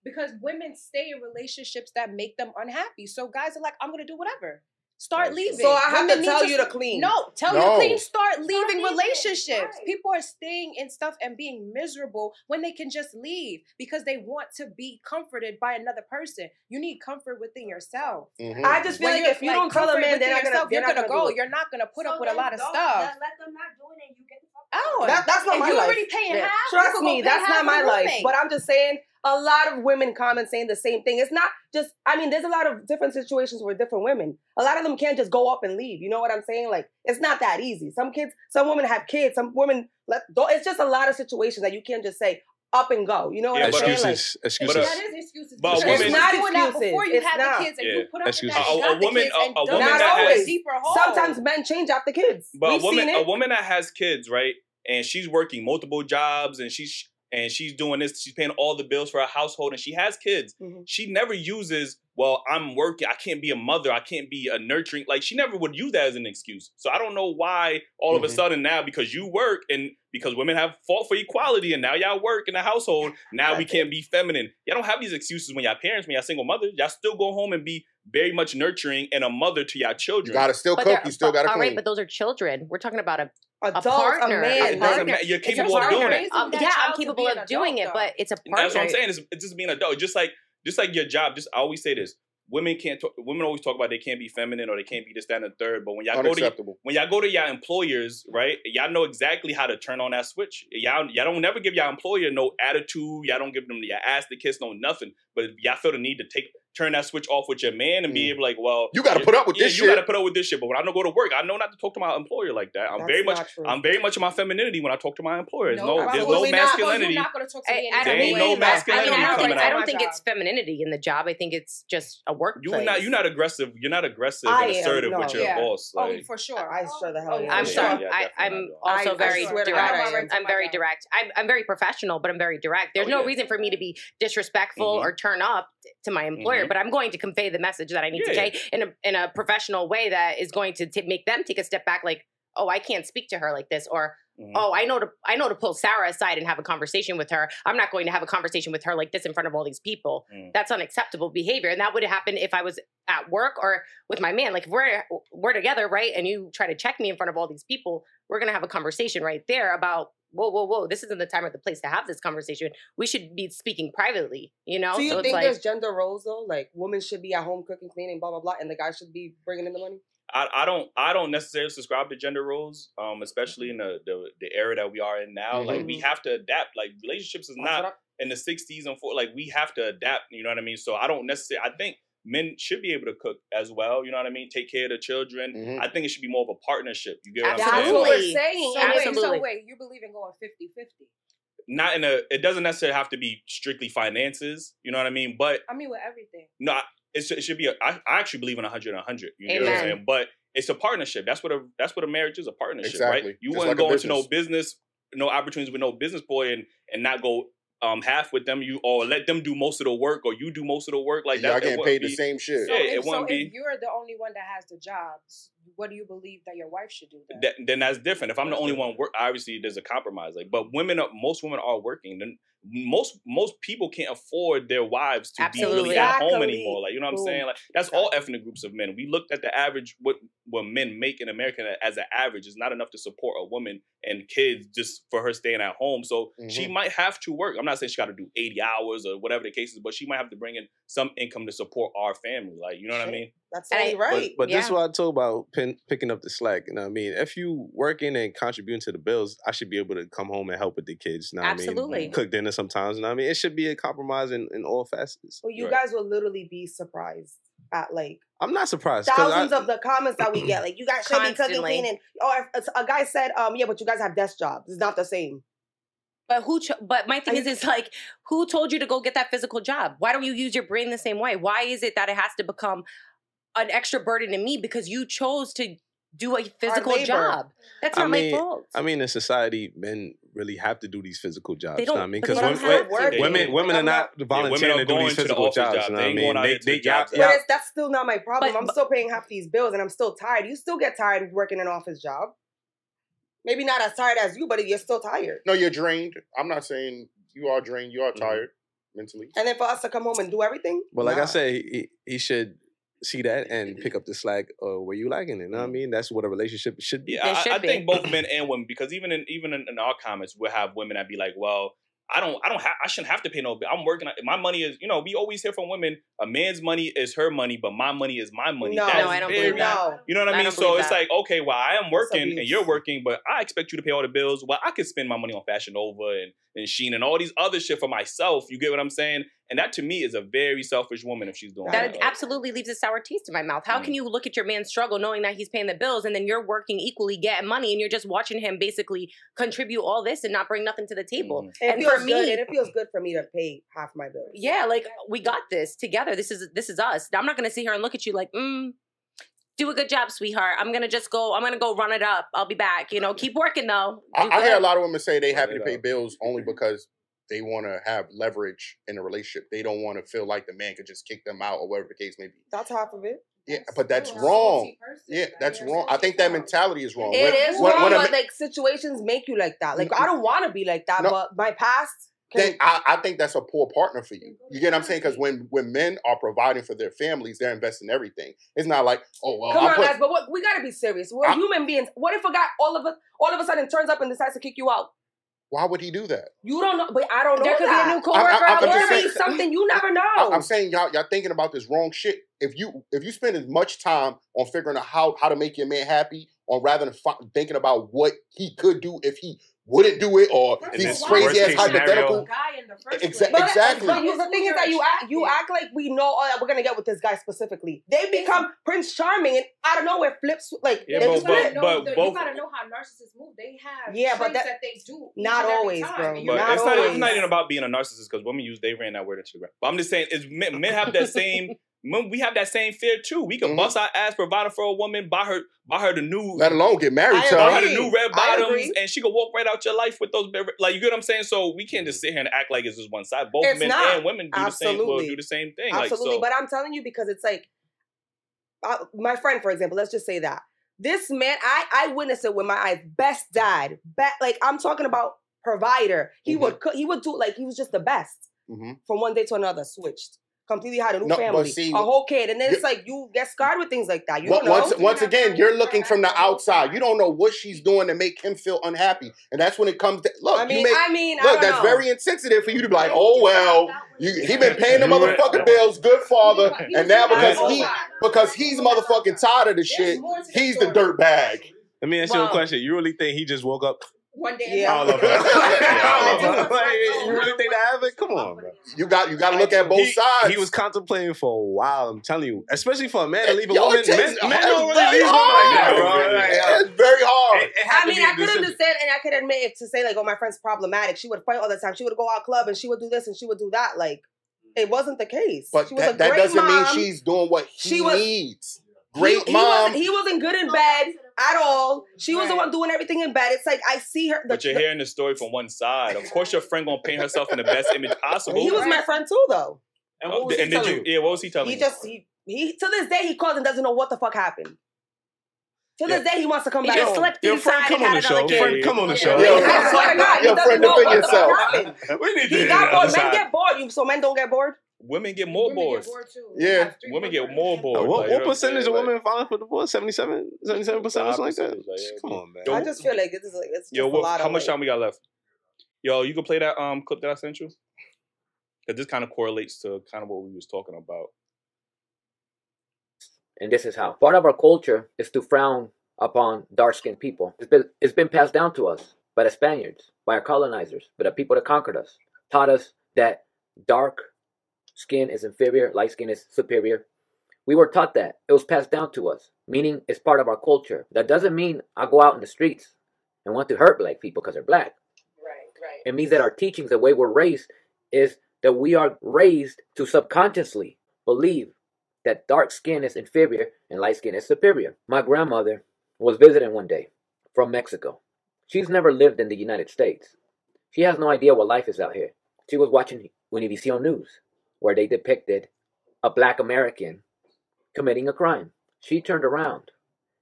because women stay in relationships that make them unhappy. So guys are like, I'm gonna do whatever. Start leaving. So I have Women to need tell you to clean. No, tell you to clean. Start leaving relationships. People are staying in stuff and being miserable when they can just leave because they want to be comforted by another person. You need comfort within yourself. Mm-hmm. I just feel When like if you don't tell a man, within they're not gonna- yourself, you're not gonna gonna go. You're not gonna put up with a lot of stuff. Let, let them not doing it. You get the fuck Oh, That, that's not if my you life. already paying Yeah. half, Trust me, that's not my life. But I'm just saying, a lot of women comment saying the same thing. It's not just. I mean, there's a lot of different situations with different women. A lot of them can't just go up and leave. You know what I'm saying? Like, it's not that easy. Some kids, some women have kids. Some women, let, it's just a lot of situations that you can't just say up and go. You know what Yeah, I'm but- saying? Like, Excuses, excuses. But, uh, That is excuses. But a because woman- you It's not was doing that excuses. before you It's had not. the kids, and Yeah. you put up with Excuses. that. A- a got the woman- kids a- a woman yourself that a has- deeper hole. Sometimes men change after kids. But We've a woman, seen a woman that has kids, right, and she's working multiple jobs, and she's and she's doing this, she's paying all the bills for her household, and she has kids. Mm-hmm. She never uses, well, I'm working, I can't be a mother, I can't be a nurturing. Like she never would use that as an excuse. So I don't know why all of a Mhm. sudden now because you work and because women have fought for equality and now y'all work in the household, now we can't be feminine. Y'all don't have these excuses when y'all parents, when y'all single mothers. Y'all still go home and be very much nurturing and a mother to y'all children. You gotta still But cook. You still but- gotta all right, clean. but those are children. We're talking about a Adults, a a partner. man. a It partner. You're capable of doing it. Um, yeah, I'm capable of doing adult, it, but it's a partner. That's what I'm saying. It's, it's just being an adult. Just like just like your job. Just I always say this: women can't. Talk, women always talk about they can't be feminine or they can't be this, that, and the third. But when y'all go to when y'all go to y'all employers, right? Y'all know exactly how to turn on that switch. Y'all y'all don't never give y'all employer no attitude. Y'all don't give them your ass to kiss, no nothing. But if y'all feel the need to take turn that switch off with your man and be able like, well, You gotta put up with yeah, this you gotta put up with this shit. But when I don't go to work, I know not to talk to my employer like that. I'm That's very much true. I'm very much in my femininity when I talk to my employer. There's no, there's no absolutely not. masculinity. You're not going to talk to I, I don't There ain't think no I mean, masculinity I don't think, I don't think it's femininity in the job. I think it's just a work. You're not you're not aggressive. You're not aggressive I and am, assertive no. with your Yeah. boss. Oh, for sure. I sure the hell Oh, am. I'm for sorry. I, definitely I'm also I- I very swear to God, direct. I am. Very direct. I'm, I'm very professional, but I'm very direct. There's Oh, no reason for me to be disrespectful Mhm. or turn up to my employer, Mhm. but I'm going to convey the message that I need to Yeah. say in a in a professional way that is going to t- make them take a step back. Like, oh, I can't speak to her like this, or Mhm. oh, I know to I know to pull Sarah aside and have a conversation with her. I'm not going to have a conversation with her like this in front of all these people. Mm. That's unacceptable behavior, and that would happen if I was at work or with my man. Like if we're we're together, right, and you try to check me in front of all these people, we're gonna have a conversation right there about. Whoa, whoa, whoa! This isn't the time or the place to have this conversation. We should be speaking privately, you know. Do you so it's think like, there's gender roles though? Like women should be at home cooking, cleaning, blah blah blah, and the guy should be bringing in the money. I, I don't I don't necessarily subscribe to gender roles, um, especially in the, the the era that we are in now. Like we Mhm. have to adapt. Like relationships is not in the '60s and for like we have to adapt. You know what I mean? So I don't necessarily. I think men should be able to cook as well. You know what I mean? Take care of the children. Mhm. I think it should be more of a partnership. You get what I'm saying? Absolutely. saying. So and wait, Absolutely. so wait, you believe in going 50-50. Not in a. It doesn't necessarily have to be strictly finances. You know what I mean? But I mean with everything. No, I- it should, it should be. A, I, I actually believe in 100 and 100. You get what I'm saying? But it's a partnership. That's what a that's what a marriage is. A partnership, Exactly. right? You Just wouldn't like go into no business, no opportunities with no business boy, and and not go um half with them. You or let them do most of the work, or you do most of the work. Like Y'all that. it getting wouldn't paid the same shit. Yeah, it if, so wouldn't if be. you're the only one that has the jobs, what do you believe that your wife should do then? That, then that's different. If I'm the only one work, obviously there's a compromise. Like, but women, are, most women are working. Then most most people can't afford their wives to be Absolutely. really at home anymore. Like, you know what I'm Boom. saying? Like, that's all ethnic groups of men. We looked at the average what what men make in America as an average is not enough to support a woman and kids just for her staying at home. So she Mhm. might have to work. I'm not saying she got to do 80 hours or whatever the case is, but she might have to bring in some income to support our family. Like, you know what I mean? That's And I- only right. But, but this is Yeah. what I talk about pin, picking up the slack. You know what I mean? If you working and contributing to the bills, I should be able to come home and help with the kids. You know what I Absolutely. mean? Cook dinner sometimes. You know what I mean? It should be a compromise in, in all facets. well, you guys will literally be surprised at like I'm not surprised. thousands I, of the comments that we get. Like you guys should be cooking, cleaning. Or if a guy said, um, yeah, but you guys have desk jobs. It's not the same. But who? Cho- but my thing Are is, you- it's like, who told you to go get that physical job? Why don't you use your brain the same way? Why is it that it has to become an extra burden to me because you chose to do a physical job? That's I not mean, my fault. I mean, in society, men really have to do these physical jobs. They don't- what I mean? Because women, women, women, women are I'm not women volunteering are to do these to the physical jobs. job. You know They what I mean? going out They, here they, the y'all, But that's still not my problem. But- I'm still paying half these bills and I'm still tired. You still get tired working an office job. Maybe not as tired as you, but you're still tired. No, you're drained. I'm not saying you are drained. You are Mhm. tired mentally. And then for us to come home and do everything, But like I Nah. said, he, he should see that and pick up the slack uh, where you liking it. You know what I mean? That's what a relationship should be. Yeah, I, I think both men and women because even in even in, in our comments we'll have women that be like, well. I don't. I don't. have, I shouldn't have to pay no bill. I'm working. My money is. You know, we always hear from women. A man's money is her money, but my money is my money. No, No, I don't very- believe that. You know what I I mean? don't So it's that. like, okay, well, I am working and you're working, but I expect you to pay all the bills. Well, I could spend my money on Fashion Nova and, and Shein and all these other shit for myself. You get what I'm saying? And that to me is a very selfish woman if she's doing That that. absolutely leaves a sour taste in my mouth. How Mm. can you look at your man struggle knowing that he's paying the bills and then you're working equally, getting money, and you're just watching him basically contribute all this and not bring nothing to the table? It And feels for good. me, And it feels good for me to pay half my bills. yeah, like we got this together. This is this is us. I'm not gonna sit here and look at you like, mm, do a good job, sweetheart. I'm gonna just go. I'm gonna go run it up. I'll be back. You know, keep working though. I, I hear a lot of women say they happy to pay up. bills only because they want to have leverage in a relationship. They don't want to feel like the man could just kick them out or whatever the case may be. That's half of it. Yeah, but that's wrong. Yeah, that's wrong. I think that mentality is wrong. It When- is when- wrong, when but ma- like situations make you like that. Like I don't want to be like that, No. but my past. then I, I think that's a poor partner for you. You get what I'm saying? Because when when men are providing for their families, they're investing everything. It's not like, oh well, Come I on, put, guys, but what, we gotta be serious. We're I- human beings. What if a guy all of a all of a sudden turns up and decides to kick you out? Why would he do that? You don't know, but I don't know. There could that. be a new coworker. I- I'm There could be something you never know. I, I'm saying y'all y'all thinking about this wrong shit. If you if you spend as much time on figuring out how how to make your man happy, on rather than fi- thinking about what he could do if he wouldn't do it, or And these crazy ass case hypothetical. guy in the first Exa- But, exactly. But you, the thing is that you act you act like we know oh, we're gonna get with this guy specifically. They become Prince Charming and out of nowhere flips like Yeah, they but- just but- flip. know but the- both- you gotta know how narcissists move. They have Yeah, but traits that- that, they do. not always, bro. But Not it's not, it's not even about being a narcissist because women use they ran that word into the ground. But I'm just saying, is men, men have that same. men- We have that same fear too. We can Mhm. bust our ass providing for a woman, buy her, buy her the new, Let alone get married I to buy her. her the new red bottoms, and she could walk right out your life with those. Like you get what I'm saying? So we can't just sit here and act like it's just one side. Both It's men not. and women do the same. Will Absolutely. do the same thing. Absolutely, Like so. but I'm telling you because it's like uh, my friend, for example. Let's just say that this man, I I witnessed it with my eyes. Best dad, be, like I'm talking about provider. He Mhm. would cook, he would do like he was just the best Mhm. from one day to another. Switched completely had a new No, family, see, a whole kid, and then it's like you get scarred with things like that. You Once, don't know. once, once again, you're looking from the outside. You don't know what she's doing to make him feel unhappy, and that's when it comes to look. I mean, you make, I mean, I look, don't that's know. very insensitive for you to be like, oh well, you, he been paying the motherfucking bills, good father, and now because he because he's motherfucking tired of the shit, he's the dirt bag. Let me ask you a question. You really think he just woke up? One day, Yeah. All of it. All of it. Like, you really think that happened? Come on, bro. You got you got to look at both he, sides. He was contemplating for a while. I'm telling you, especially for a man to leave a Yo, woman. it Men, men it's don't really very leave women like that, bro. hard. Like, It's very hard. it- it I mean, I could decision. understand and I could admit if to say like, oh, my friend's problematic. She would fight all the time. She would go out club and she would do this and she would do that. Like, it wasn't the case. But she was a that, that doesn't mom. mean she's doing what he She was- needs. He- Great he, mom. Wasn't, he wasn't good in bed at all. She was the one doing everything in bed. It's like I see her. The, But you're the- hearing the story from one side. Of course, your friend gonna paint herself in the best image possible. he was my friend too, though. And Oh, what was he and did telling you? you? Yeah, what was he telling He you? just he, he to this day he calls and doesn't know what the fuck happened. To this day he wants to come He back just home. slept Your friend, come and on had the show. another kid. Friend, come on the Yeah. show. Yo, I swear to God, he Yo, friend, defend what the fuck yourself. we need to He got bored. Men get bored. You so men don't get bored. Women get more Women get bored too. Yeah. Have Women get more bored. Uh, like, what, you know what percentage of saying? Like, women filing for divorce? 77? 77 percent or something like that? Like, yeah. Come on, man. Yo, I just feel like it's like it's just Yo, a what, lot how of much like, time we got left? Yo, you can play that um clip that I sent you? Because this kind of correlates to kind of what we was talking about. And this is how. Part of our culture is to frown upon dark skinned people. It's been, it's been passed down to us by the Spaniards, by our colonizers, by the people that conquered us. Taught us that dark skin is inferior, light skin is superior. We were taught that. It was passed down to us, meaning it's part of our culture. That doesn't mean I go out in the streets and want to hurt black people because they're black. Right, right. It means that our teachings, the way we're raised, is that we are raised to subconsciously believe that dark skin is inferior and light skin is superior. My grandmother was visiting one day from Mexico. She's never lived in the United States. She has no idea what life is out here. She was watching Univision News, where they depicted a black American committing a crime. She turned around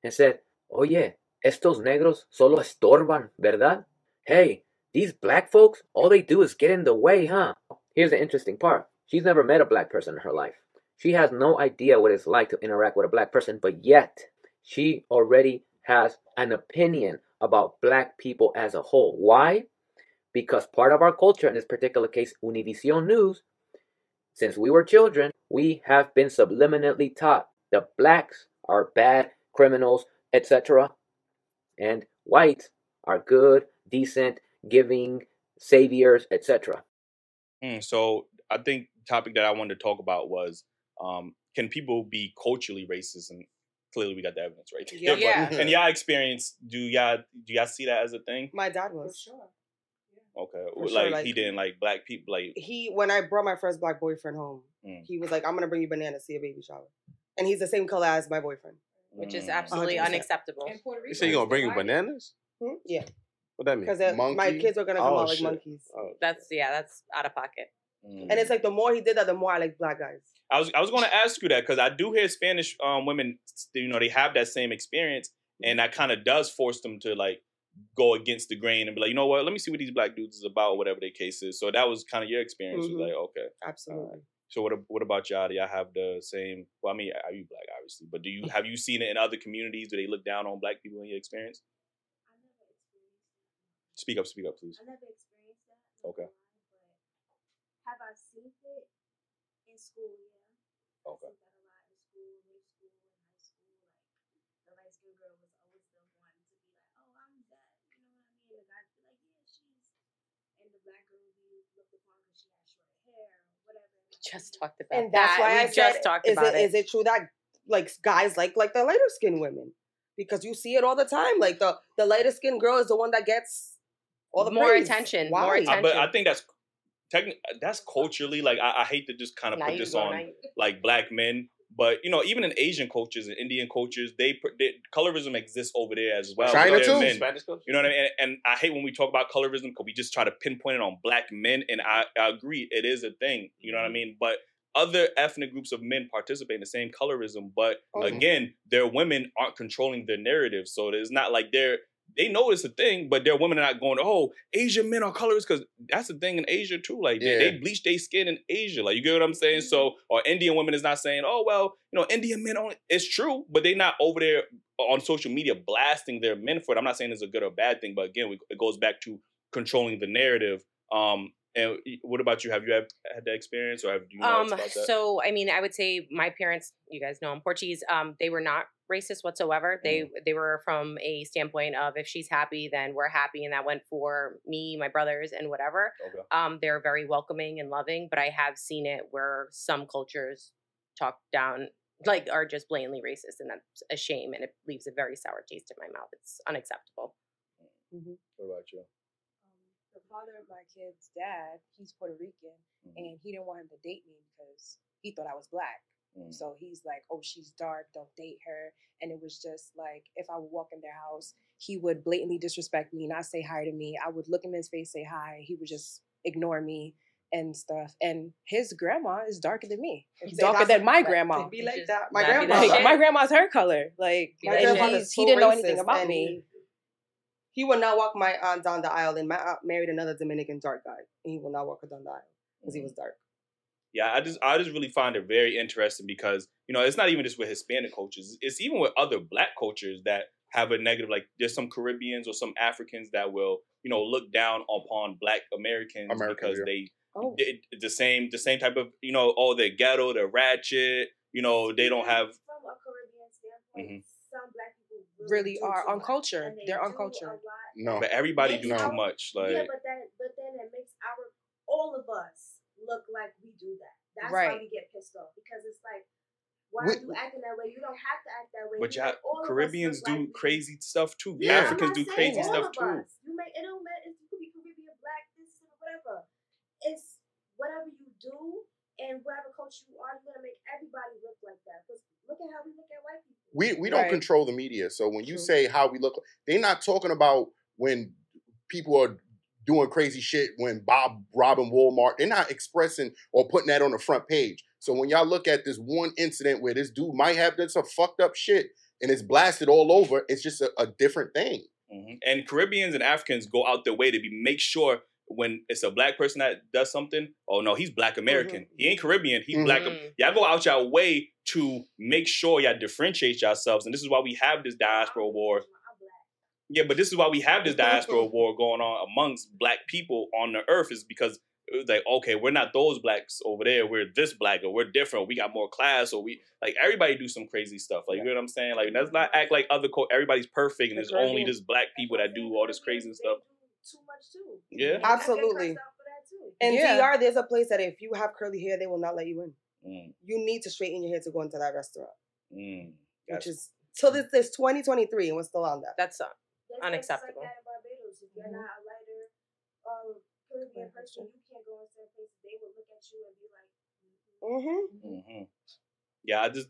and said, Oye, estos negros solo estorban, ¿verdad? Hey, these black folks, all they do is get in the way, huh? Here's the interesting part. She's never met a black person in her life. She has no idea what it's like to interact with a black person, but yet she already has an opinion about black people as a whole. Why? Because part of our culture, in this particular case, Univision News, since we were children, we have been subliminally taught that blacks are bad criminals, etc., and whites are good, decent, giving, saviors, etc. Mm, so I think the topic that I wanted to talk about was um, can people be culturally racist? And clearly we got the evidence right there. Yeah. But Yeah. in y'all experience, do y'all do y'all see that as a thing? My dad was. sure. Okay, For sure, like, like- he didn't like black people. Like He when I brought my first black boyfriend home, Mm. he was like, "I'm gonna bring you bananas to your baby shower," and he's the same color as my boyfriend. Which Mm. is absolutely 100%. unacceptable. You say you gonna bring you bananas? Hmm? Yeah, What that mean? because my kids are gonna come Oh, out like shit. monkeys. Oh. That's yeah, that's out of pocket. And it's like the more he did that, the more I like black guys. I was I was going to ask you that because I do hear Spanish um, women, you know, they have that same experience, and that kind of does force them to like go against the grain and be like, you know what, let me see what these black dudes is about, whatever their case is. So that was kind of your experience. Mhm. Was like, okay, Absolutely. So what what about y'all? Do y'all have the same? Well, I mean, are you black, obviously, but do you have you seen it in other communities? Do they look down on black people in your experience? Speak up, speak up, please. I never experienced that. Okay. gonna lie, but have I seen it in school? Yeah. Okay. I seen that a lot in school, middle school, and high school. Like the light skinned girl was always the one to be like, "Oh, I'm that," you know what I mean? The guys be like, "Yeah, she's," and the black girl would be looked upon because she had short hair or whatever. We just talked about And that's that. why we I just said, talked is about it, it. is it true that like guys like like the lighter skinned women? Because you see it all the time. Like the the lighter skinned girl is the one that gets all the More praise. attention, Why? more Uh, but I think that's techni- that's culturally like I, I hate to just kind of Now put this on like black men, but you know even in Asian cultures and Indian cultures, they, pr- they colorism exists over there as well. China too. men. Spanish culture? You know what I mean? And, and I hate when we talk about colorism because we just try to pinpoint it on black men, and I, I agree it is a thing. You know what I mean? But other ethnic groups of men participate in the same colorism, but Mhm. again, their women aren't controlling their narrative, so it's not like they're they know it's a thing, but their women are not going, oh, Asian men are colorists because that's the thing in Asia too. Like they, they bleach their skin in Asia. Like you get what I'm saying? So or Indian women is not saying, oh well, you know, Indian men only. It's true, but they're not over there on social media blasting their men for it. I'm not saying it's a good or bad thing, but again, we, it goes back to controlling the narrative. Um, and what about you? Have you have, had that experience, or have you know um about that? so i mean i would say my parents you guys know i'm portuguese um they were not racist whatsoever they Mm. they were from a standpoint of if she's happy then we're happy and that went for me my brothers and whatever Okay. um they're very welcoming and loving but i have seen it where some cultures talk down like are just blatantly racist and that's a shame and it leaves a very sour taste in my mouth it's unacceptable What about you? The father of my kid's dad, he's Puerto Rican, Mhm. and he didn't want him to date me because he thought I was black. Mm. So he's like, "Oh, she's dark. Don't date her." And it was just like, if I would walk in their house, he would blatantly disrespect me, not say hi to me. I would look him in his face, say hi. He would just ignore me and stuff. And his grandma is darker than me. See, darker than my grandma. be like that. My not grandma. Like, my grandma's her color. Like, My like and he's, he didn't know anything about and me. He, will not walk my aunt down the aisle, and my aunt married another Dominican dark guy, and he will not walk her down the aisle because he was mm. dark. Yeah, I just I just really find it very interesting because you know it's not even just with Hispanic cultures; it's even with other Black cultures that have a negative. Like there's some Caribbeans or some Africans that will you know look down upon Black Americans, Americans, because yeah. they Oh, did the same the same type of you know oh they're ghetto, they're ratchet, you know they don't have from a Caribbean Mhm. some black people Really are too much, uncultured. they They're do a uncultured. No. But everybody Makes do too much. Like yeah, but then but then it makes our all of us look like we do that. That's Right. why we get pissed off because it's like, why We- are you acting that way? You don't have to act that way. But You y'all, make all of us Caribbeans do like we- crazy stuff too. Yeah. I'm Africans do not crazy saying all stuff of too. us. You may it don't matter. It could be Caribbean, black, this, whatever. It's whatever you do and whatever culture you are. you're gonna make everybody look like that. Because look at how we look at white people. we we don't Right. control the media. So when you True. say how we look, they're not talking about when people are doing crazy shit when Bob robbing Walmart. They're not expressing or putting that on the front page. So when y'all look at this one incident where this dude might have done some fucked up shit and it's blasted all over, it's just a, a different thing. Mhm. And Caribbeans and Africans go out their way to be make sure when it's a black person that does something, oh no, he's black mm-hmm. American. He ain't Caribbean, he's black. Mhm. Y'all go out your way to make sure y'all differentiate yourselves. And this is why we have this diaspora war. Yeah, but this is why we have this diaspora mm-hmm. war going on amongst black people on the earth is because it was like, okay, we're not those blacks over there. We're this black or we're different. We got more class or we like everybody do some crazy stuff. Like you know what I'm saying? Like let's not act like other co- everybody's perfect and The there's only just black people that do all this crazy stuff. Too much too. Yeah. I Absolutely. And out for that too. In Yeah. DR, there's a place that if you have curly hair, they will not let you in. Mm, You need to straighten your hair to go into that restaurant, mm. which is till this this 2023 and we're still on that. That's uh, Unacceptable. Like that in Barbados. If you're not a lighter um, Caribbean person, you can't go in certain places. They will look at you and be like, Mm-hmm. hmm Yeah, I just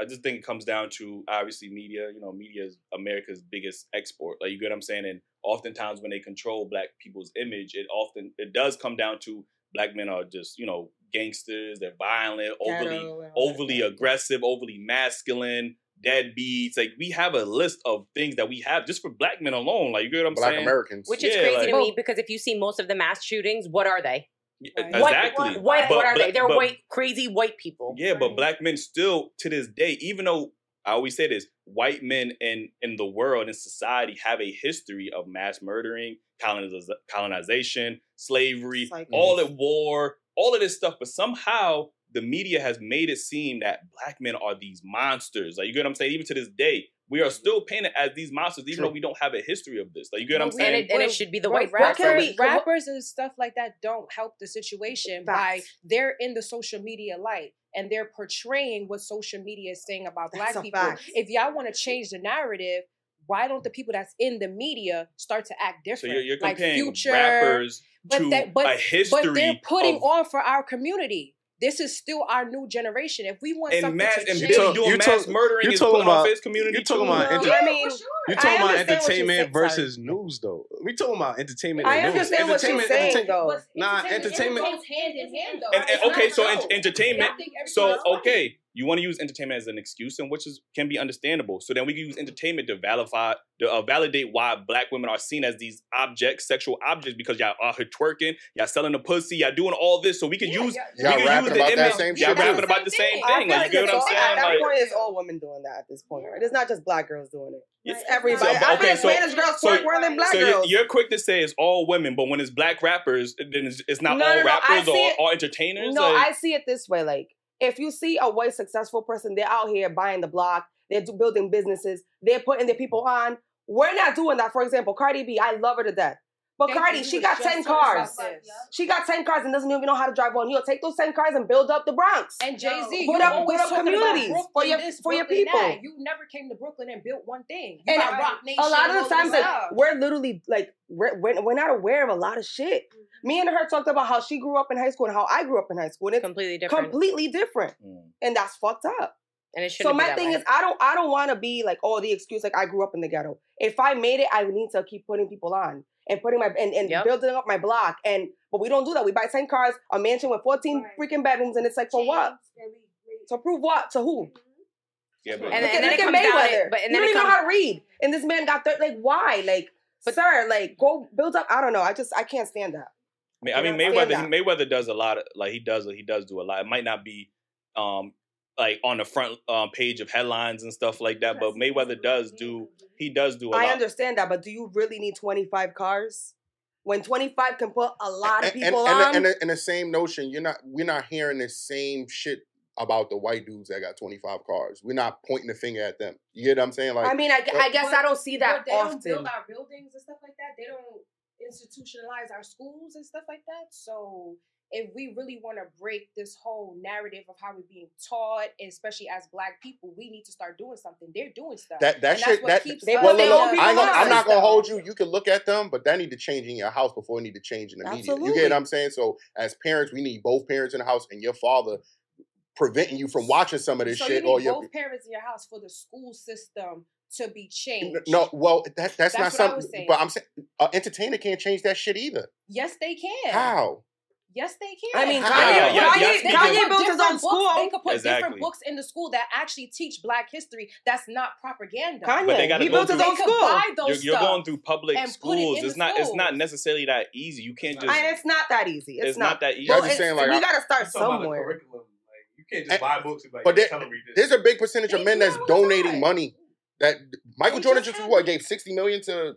I just think it comes down to obviously media. You know, media is America's biggest export. Like you get what I'm saying? And oftentimes when they control black people's image, it often it does come down to black men are just, you know, gangsters, they're violent, overly Ghetto and all that overly aggressive, overly masculine, deadbeats. Like we have a list of things that we have just for black men alone. Like you get what I'm Black saying? Americans. which is Yeah, crazy like- to me because if you see most of the mass shootings, what are they? Yeah, Right. Exactly. What, what, But are they? black- They're but- white, crazy white people. Yeah, but black men still to this day, even though I always say this, white men in in the world in society have a history of mass murdering, coloniz- colonization, slavery, Cycles. all at war, all of this stuff. But somehow the media has made it seem that black men are these monsters. Like you get what I'm saying? Even to this day, we are still painted as these monsters, even True. though we don't have a history of this. Like you get what I'm saying? And it, and it should be the Right, white what can rappers, we- rappers and stuff like that don't help the situation by they're in the social media light and they're portraying what social media is saying about That's black people. fact. If y'all want to change the narrative, why don't the people that's in the media start to act So different? you're, you're like Future, rappers but to that, but, a history but they're putting of on for our community. This is still our new generation. If we want and something mass to and change, You Billy talk- doing you mass talk- murdering you is talking putting on about- his community You're talking too. about No, enter- I mean, You're talking about understand you're entertainment saying, sorry. versus news, though. We talking about entertainment. I and news. understand what she's Entertainment- saying, though. Nah, entertainment. goes hand in hand, though. And, and okay, so so. entertainment. So everything's funny. okay, you want to use entertainment as an excuse, and which is can be understandable. So then we can use entertainment to validate, to uh, validate why black women are seen as these objects, sexual objects, because y'all are here twerking, y'all selling the pussy, y'all doing all this, so we can use. yeah, we Y'all can rapping use the about that same Y'all shit, rapping too. about the same I thing. feel Like you get it's what I'm all- saying? At that Like, point, it's all women doing that at this point, right? It's not just black girls doing it. It's Right. everybody. So, but I okay, so- Spanish girls so- twerk more than black so you're, girls. you're quick to say it's all women, but when it's black rappers, then it's, it's not No, all no, no, rappers see or it- all entertainers. No, like, I see it this way. Like, if you see a white successful person, they're out here buying the block, they're building businesses, they're putting their people on. We're not doing that. For example, Cardi B, I love her to death. But Thank Cardi, she got 10 just talking about cars. this. She got 10 cars and doesn't even know how to drive one. You'll take those 10 cars and build up the Bronx. And Jay Z, Put you up- always put up talking about communities for your- this, for your Brooklyn people. That. You never came to Brooklyn and built one thing. You And got Roc Nation. a lot of the times, like, we're literally like we're, we're we're not aware of a lot of shit. Me and her talked about how she grew up in high school and how I grew up in high school, and it's completely different. completely different, Mm. and that's fucked up. and it So shouldn't be my thing way. is, I don't I don't want to be like oh the excuse like I grew up in the ghetto. If I made it, I need to keep putting people on and putting my and, and Yep. building up my block. And but we don't do that. We buy ten cars, a mansion with fourteen Right. freaking bedrooms, and it's like for what? Chains, and we- we- To prove what? To who? yeah, but And then- at, and then look it at comes down to- but- and you then don't it even know how to read, and this man got thir- like why? Like, but, sir, like go build up. I don't know. I just I can't stand that. I mean, cannot stand Mayweather. He, Mayweather does a lot. Of, like he does. He does do a lot. It might not be, um, like on the front um, page of headlines and stuff like that. But Mayweather does do. He does do a I lot. understand that, but do you really need twenty five cars? When twenty five can put a lot of people and, on. and, the, and the same notion, you're not we're not hearing the same shit about the white dudes that got 25 cars. We're not pointing the finger at them. You get what I'm saying? Like, I mean, I, I guess But- I don't see that but they don't build our buildings and stuff like that. They don't institutionalize our schools and stuff like that. So if we really want to break this whole narrative of how we're being taught, especially as black people, we need to start doing something. They're doing stuff. that that And that's shit what that keeps They well, look, look, I ain't gonna, I'm not gonna hold you. You can look at them, but that need to change in your house before it need to change in the media. You get what I'm saying? So as parents, we need both parents in the house and your father preventing you from watching some of this so shit you or need your both parents in your house for the school system to be changed. no, well, that, that's, That's not what I something. was saying. But I'm saying, an uh, entertainer can't change that shit either. Yes, they can. How? Yes, they can. I mean, Kanye, Yeah, yeah, Kanye, yeah, They can Kanye put built his different own books- school. They could put Exactly. different books in the school that actually teach Black history. That's not propaganda. Kanye, But they gotta he go built his through- own They could school. buy You're, you're going through public and put it schools. It's the not. It's not necessarily that easy. You can't just. And it's not that easy. It's, It's not that easy. Well, I'm it's- saying, like, we gotta start I'm talking about the somewhere. curriculum. Like you can't just And- buy books and like, But "Yeah, there- tell them. There's a big percentage of men that's it all the donating money. That Michael Jordan just just what gave 60 million to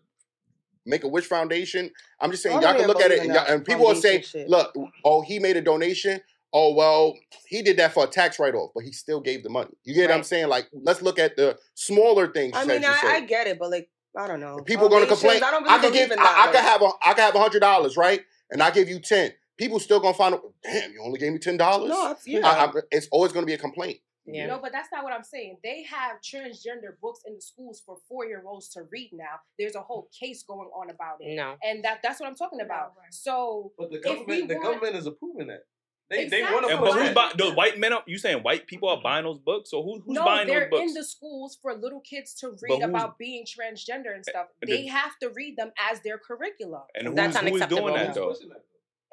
Make a Wish Foundation. I'm just saying, y'all can look at it, and, y'all, and people will say, shit. "Look, oh, he made a donation. Oh, well, he did that for a tax write-off, but he still gave the money." You get what I'm saying? Like, let's look at the smaller things. I mean, I. I get it, but like, I don't know. People gonna complain. I don't I believe give. in that. I, I can have a. I can have a hundred dollars, right? And I give you ten. People still gonna find. Damn, you only gave me ten dollars. No, it's- yeah. I, it's always gonna be a complaint. Yeah. know, but that's not what I'm saying. They have transgender books in the schools for four year olds to read now. There's a whole case going on about it. No. And that that's what I'm talking about. So But the government, the want- government is approving that. They they want to but who's that. buying the white men? Are, you saying white people are buying those books? So who, who's no, buying they're in the schools for little kids to read about being transgender and eh, stuff. and They the- have to read them as their curriculum. and who's, That's who is doing that unacceptable. though?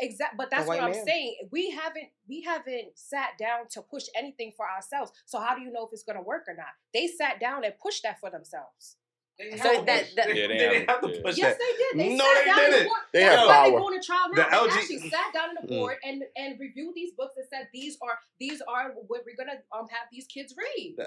Exact, but that's what white I'm man. saying. We haven't we haven't sat down to push anything for ourselves. So how do you know if it's gonna work or not? They sat down and pushed that for themselves. So that, that They, Yeah, they they didn't have- have to yeah. push Yes, that. they did. They No, sat they down didn't. And board, They that's have why they power. going to trial The now. They LG actually sat down on the Mm. board and and reviewed these books and said these are these are what we're gonna um have these kids read. The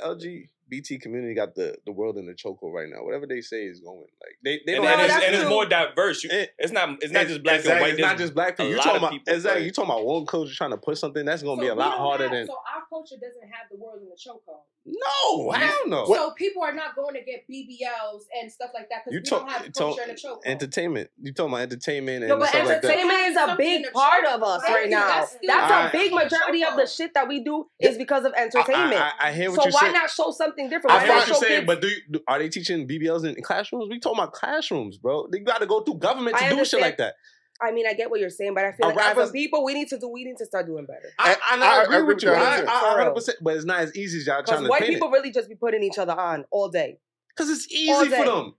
LGBT community got the, the world in the chokehold right now. Whatever they say is going. Like they, they And, don't and, have it's, and it's more diverse. You, It- it's not. It's not just black exactly, and white. It's not just black people. a You lot talking about people, exactly. like- You talking about one culture trying to push something that's gonna be a lot harder have- than. So our culture doesn't have the world in the chokehold. No, hell no. So people are not going to get BBLs and stuff like that because You we talk, don't have you culture talk in the chokehold. entertainment. You talking about entertainment and No, but stuff like that. entertainment is a big part of us Thank right now. that's That's, still a I- big majority of the shit that we do is because of entertainment. I, I, I hear what so you're saying. So why not show something different? I Why hear not what you're saying, kids? but do, you, do are they teaching BBLs in classrooms? We talking about classrooms, bro. They got to go through government to I do shit like that. I mean, I get what you're saying, but I feel A like as a people, we need to do. We need to start doing better. I, I, I- I agree agree with you. with I, that. I, For 100%, but it's not as easy as y'all trying Because to white paint people really just be putting each other on all day. Because it's easy for them.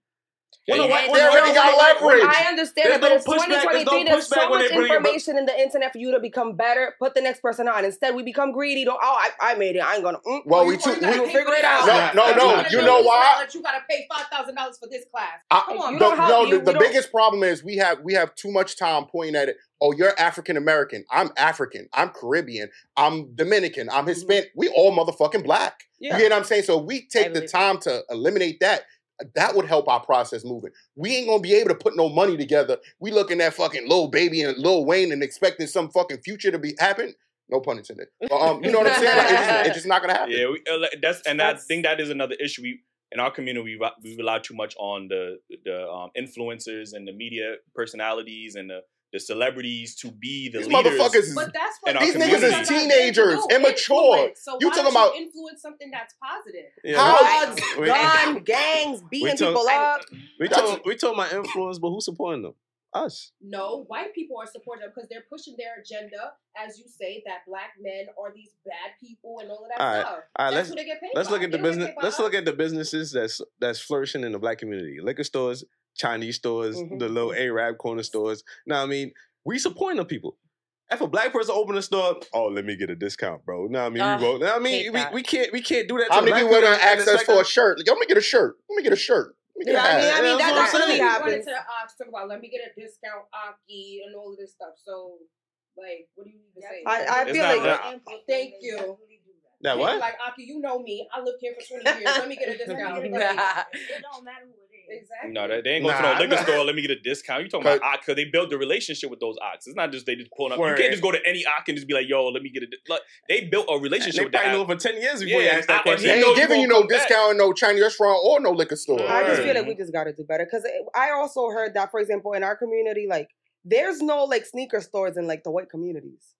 Yeah, When a They when already got when a white- leverage. I understand There's it, but no it's pushback, there's no 2023. There's so much they bring information in the internet for you to become better. Put the next person on. Instead, we become greedy. Don't. Oh, I, I made it. I ain't gonna. Mm. Well, we You too. We, pay figure it out. class. no, no, You no. gotta You know this why? class, You gotta pay five thousand dollars for this class. I, Come on, You the, don't help no, you, the, the biggest problem is we have we have too much time pointing at it. Oh, you're African American. I'm African. I'm Caribbean. I'm Dominican. I'm Hispanic. We all motherfucking black. Yeah. You get what I'm saying? So we take the time to eliminate that. That would help our process moving. We ain't gonna be able to put no money together. We looking at fucking Lil Baby and Lil Wayne and expecting some fucking future to be happen. No pun intended. But, um, you know what I'm saying? Like, it's, just, it's just not gonna happen. Yeah, we, uh, that's and I think that is another issue. We in our community we we rely too much on the the um, influencers and the media personalities and the, the celebrities to be the These leaders. motherfuckers is But that's what these niggas community. is teenagers, immature. So You talking about- influence something that's positive? Yeah, How- Drugs, we- gun, gangs, beating talk- people up. We talk, we talking about influence, but who's supporting them? Us. No, white people are supporting them because they're pushing their agenda, as you say, that black men are these bad people and all of that All right, stuff. all right. That's Let's who they get paid let's by. look at the They don't business. Let's us. look at the businesses that's that's flourishing in the black community. Liquor stores, Chinese stores, Mhm. the little Arab corner stores. Now, I mean, we supporting the people. If a black person open a store, oh, let me get a discount, bro. Now, I mean, Ugh, we go. Now, I mean, we, we can't we can't do that. How to many black people gonna and ask us for a shirt? Yo, let me get a shirt. Let me get a shirt. Let me get Yeah, a I mean, hat. I mean, that That's what I'm definitely saying. Run happens. into the ox, talk about let me get a discount Aki and all of this stuff. So, like, what do you even say? I, I feel like that- Thank you. That Yeah, what? Like Aki, you know me. I lived here for twenty years. Let me get a discount. It don't matter who it is. Exactly. No, they, they ain't going Nah, to no liquor nah. store. Let me get a discount. You talking about ox because they built the relationship with those ox. It's not just they just pulling up. You can't just go to any ox and just be like, "Yo, let me get a." di-" Look, they built a relationship They with that. probably knew for ten years before you Yeah, asked that I- question. he They ain't you giving you no come back. discount in no Chinese restaurant or no liquor store. I just feel like we just got to do better because I also heard that, for example, in our community, like there's no like sneaker stores in like the white communities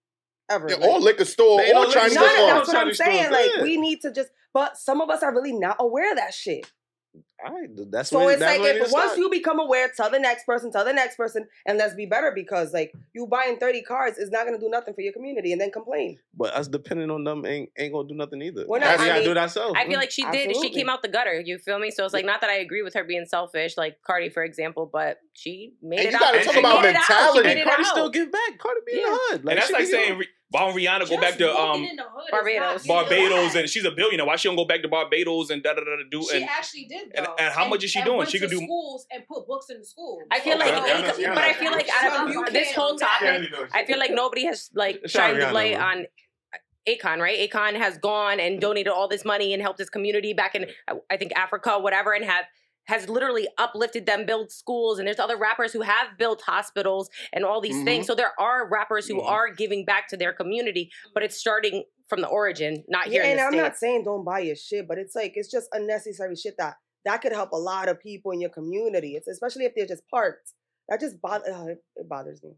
ever. Yeah, like, or liquor store They or Chinese None of restaurant. that's what I'm saying. stores, Like yeah. we need to just, but some of us are really not aware of that shit. All right, that's So where, it's that's like where it if is once you become aware, tell the next person, tell the next person, and let's be better because like you buying 30 cars is not gonna do nothing for your community and then complain. but us depending on them ain't ain't gonna do nothing either. We're not- we I gotta do mean, it ourselves. I feel like she did. She came out the gutter. You feel me? So it's like not that I agree with her being selfish, like Cardi, for example, but she made And it you out. gotta She talk made about it out. She mentality. made and it Cardi out. still give back. Cardi be in the hood. and that's like saying on- Ri- why don't Rihanna go back to um Barbados. Barbados and she's a billionaire. Why she don't go back to Barbados and da da da da do She and actually did and- though. and how much is she and doing? went She to could do- schools and put books in the school. I feel Okay. like, Rihanna- Akon- Rihanna- but I feel like out So of you this can't whole do that. topic, I feel like nobody has like Shout out shined the Rihanna, light man. on Akon, right? Akon has gone and donated all this money and helped his community back in, I- I think Africa, whatever, and have has literally uplifted them, built schools, and there's other rappers who have built hospitals and all these Mm-hmm. Mhm. things. So there are rappers who Mhm. are giving back to their community, but it's starting from the origin, not here Yeah, in and the I'm States. not saying don't buy your shit, but it's like it's just unnecessary shit that that could help a lot of people in your community. It's especially if they're just parts. That just bother uh, it, it bothers me.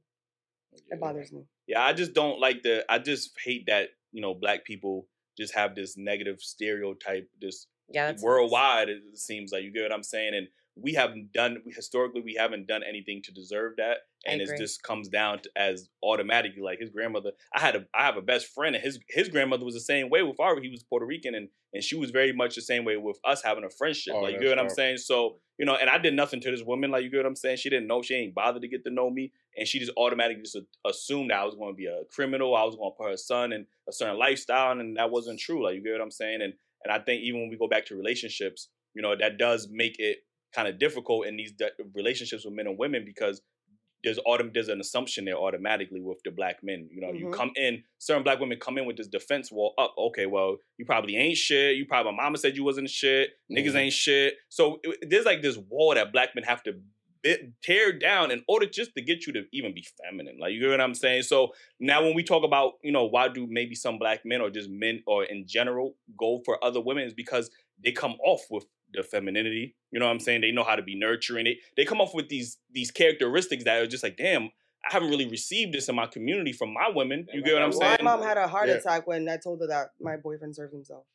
It bothers me. Yeah, I just don't like the. I just hate that you know black people just have this negative stereotype, this yeah, that's worldwide. It seems like you get what I'm saying, and we haven't done we, historically we haven't done anything to deserve that, and it just comes down to as automatically like his grandmother. I had a I have a best friend, and his his grandmother was the same way with our. He was Puerto Rican, and and she was very much the same way with us having a friendship. Oh, like you get what I'm saying? So you know, and I did nothing to this woman. Like you get what I'm saying? She didn't know. She ain't bothered to get to know me, and she just automatically just assumed that I was going to be a criminal. I was going to put her son in a certain lifestyle, and that wasn't true. Like you get what I'm saying? And and I think even when we go back to relationships, you know, that does make it kind of difficult in these de- relationships with men and women because there's autumn there's an assumption there automatically with the black men. You know, you Mhm. come in, certain black women come in with this defense wall up. Okay, well, you probably ain't shit. You probably mama said you wasn't shit. Niggas Mhm. ain't shit. So it- there's like this wall that black men have to bit, tear down in order just to get you to even be feminine. Like you get what I'm saying? So now when we talk about, you know, why do maybe some black men or just men or in general go for other women is because they come off with the femininity. You know what I'm saying? They know how to be nurturing. it. they come off with these these characteristics that are just like, damn, I haven't really received this in my community from my women. You get what I'm saying? My mom had a heart Yeah. attack when I told her that my boyfriend served himself.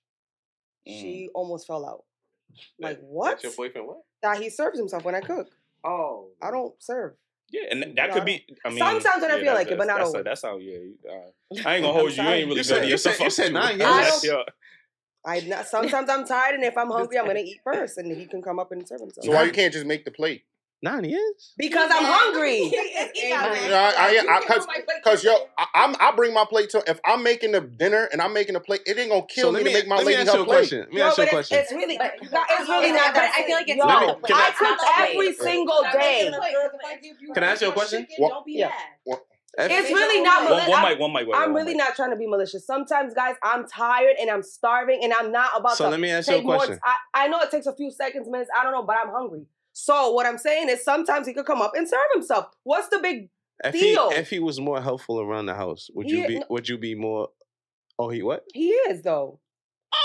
Mm. She almost fell out. Like what? That's your boyfriend? What? That he serves himself when I cook. Oh, I don't serve. Yeah, and that No, could be. I mean, Sometimes when I yeah, feel like it, but not that's, always. That's how. Yeah, you- uh, I ain't gonna hold you. You sorry. ain't really You said- building you said- yourself you up said nine years. Yeah. I not, sometimes I'm tired, and if I'm hungry, I'm gonna eat first, and he can come up and serve himself. So why you can't just make the plate? Nine years. Because I'm hungry. Yeah, I, I, I, cause, cause yo, I, I'm, I bring my plate to. If I'm making the dinner and I'm making a plate, it ain't gonna kill So me let me, to make my let me lady ask her you a plate. question. Let me Yo, ask you but a it's, question. it's really, it's really It's- not but that. I feel like it's Yo, not the plate. I cook every single day. Can I ask you a question? Don't be Yeah. mad. It's really not One, malicious. one I'm, mic, one mic. wait, I'm one really mic. not trying to be malicious. Sometimes, guys, I'm tired and I'm starving, and I'm not about So to let me ask you a question. I, I know it takes a few seconds, minutes. I don't know, but I'm hungry. So what I'm saying is, sometimes he could come up and serve himself. What's the big? If Deal. he if he was more helpful around the house, would He- you be would you be more? Oh, he what? He is though.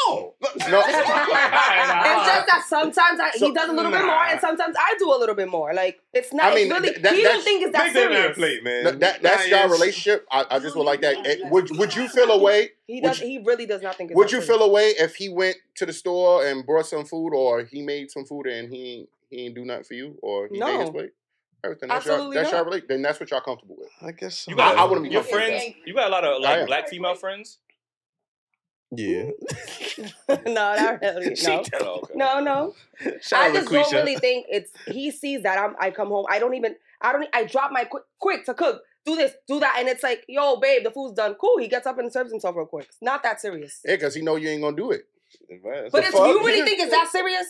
Oh, No, It's just that sometimes I, So- he does a little bit more, and sometimes I do a little bit more. Like it's not. I mean, it's really. th- that- he don't think it's that serious. that plate, man. that, that- that's Nine your years. relationship. I, I just would like that. Eh, Would Would you feel a way? He does. you- He really does not think. It's Would that you serious. feel a way if he went to the store and brought some food, or he made some food and he ain't, he ain't do nothing for you, or he made his No. plate? Everything. That's your, Absolutely that's your not. relate. Then that's what y'all comfortable with. I guess so. You got, I- I wouldn't be your comfortable with friends. You got a lot of like black female friends. Yeah. no, not really. She No. tell- okay. No, no. Shout I out just LaQuisha. don't really think it's. He sees that I'm. I come home. I don't even. I don't. I drop my quick, quick to cook. Do this, do that, and it's like, yo, babe, the food's done. Cool. He gets up and serves himself real quick. It's not that serious. Yeah, because he know you ain't gonna do it. But so if fuck? you really think it's that serious,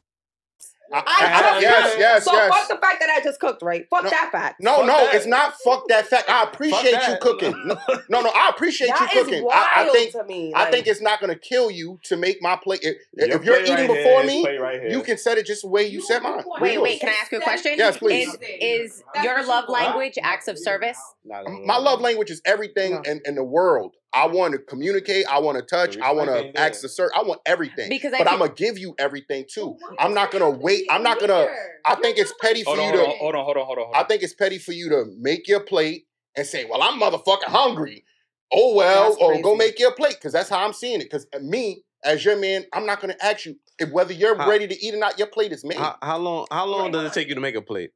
I, I- just yes, cooked. yes, so yes. fuck the fact that I just cooked, right? Fuck that fact. No, Fuck no, that. it's not. Fuck that fact. I appreciate you cooking. No, no, no, I appreciate That you is cooking. I, I wild think. to me, I think it's not going to kill you to make my plate. If, Your if you're eating right before here, me, right you can set it just the way you set mine. Wait, wait, can I ask you a question? Yes, please. Is, is your love language acts of service? My love language is everything in, in the world. I want to communicate. I want to touch. I want to ask the search. I want everything. Because I but feel- I'm gonna give you everything too. I'm not gonna wait. I'm not gonna. I think it's petty for Hold on, you to. hold on, hold on, hold on, hold I think it's petty for you to make your plate and say, "Well, I'm motherfucking hungry." Oh well, or oh, go make your plate because that's how I'm seeing it. Because uh, me, as your man, I'm not gonna ask you if whether you're How- ready to eat or not. Your plate is made. How, how long? How long does it take you to make a plate?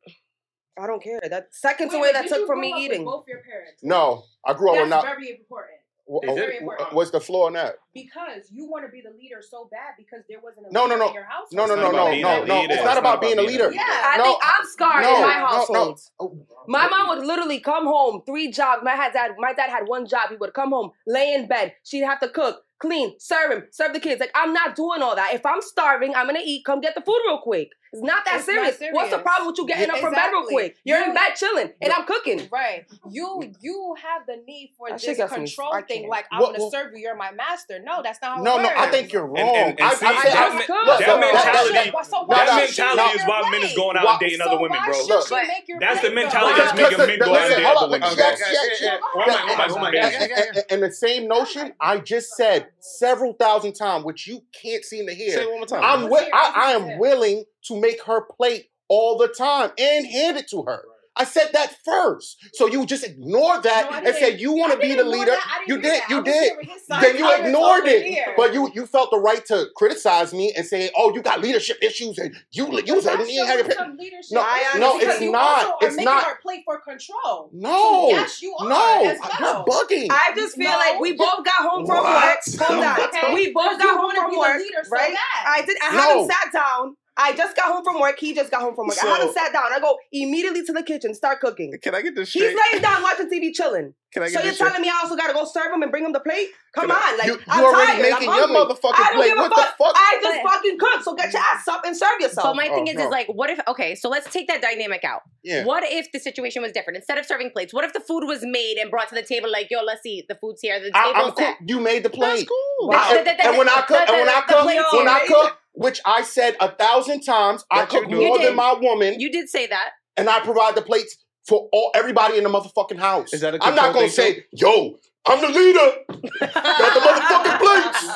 I don't care. That seconds Wait, away wait, that took you from me eating. Both your parents. no, I grew up That's with not. very important wh- It's uh, very important. What's the flaw in that? because you want to be the leader so bad because there wasn't a No, no, no, in your house. no, no, It's no, not no, no, a no. leader. It's not about being a leader. Yeah, I No, think I'm scarred no, in my no, no. household. Oh, My oh. mom would literally come home, three jobs. My dad, my dad had one job. He would come home, lay in bed. She'd have to cook, clean, serve him, serve the kids. Like I'm not doing all that. If I'm starving, I'm gonna eat. Come get the food real quick. It's not that It's not serious. What's the problem with you getting up from bed real quick? You're in bed chilling, and I'm cooking. Right. You you have the need for That this shit gets me control sparking. thing. Like I'm What- gonna what- serve you. You're my master. No, that's not how No, it no, works. I think you're wrong. And, and, and I, see, I said, that, I, men- look, that mentality, that- so no, why that no, should you mentality is your why men is going out and dating So other women, bro. Look, you make your That's the mentality that's making men go out and date other women, bro. yes, yes. Oh my- oh my- oh my- And- the same notion I just said several thousand times, which you can't seem to hear. Say it one more time. I'm I, I am willing to make her plate all the time and hand it to her. I said that first. So you just ignored that No, and didn't. said you want to be the leader. that. I didn't You did, you did. hearing his side Then you ignored it. here. But you you felt the right to criticize me and say, "Oh, you got leadership issues and you you That's said you showing had your some leadership No, issues no, because it's you not. also are It's making not. her play for control. No. yes, you are. No, as you're bugging. I just feel No. like we both got home from What? work. Hold on. Okay. We both got home from work. leader so right? I did. I No. haven't sat down. I just got home from work. He just got home from work. So- I haven't sat down. I go immediately to the kitchen, start cooking. Can I get this shit? He's laying down watching TV, chilling. Can I get So get you're this straight? telling me I also gotta go serve him and bring him the plate? Come Can I- on, like You- you I'm already tired. making I'm your hungry. motherfucking I don't plate. give a the fuck? I just But- fucking cook. So get your ass up and serve yourself. But my thing Oh, is, no. is like, what if? Okay, so let's take that dynamic out. Yeah. What if the situation was different? Instead of serving plates, what if the food was made and brought to the table? Like, yo, let's eat. The food's here. The I, table's I'm cool. set. You made the plate. cool. The- I- the- the- and when I cook, and when I the- the cook, when. I cook, which I said a thousand times, I That you cook more You than my woman, You did say that. and I provide the plates for all everybody in the motherfucking house. Is that a I'm not control gonna thing, say, "Yo, I'm the leader." Got the motherfucking plates.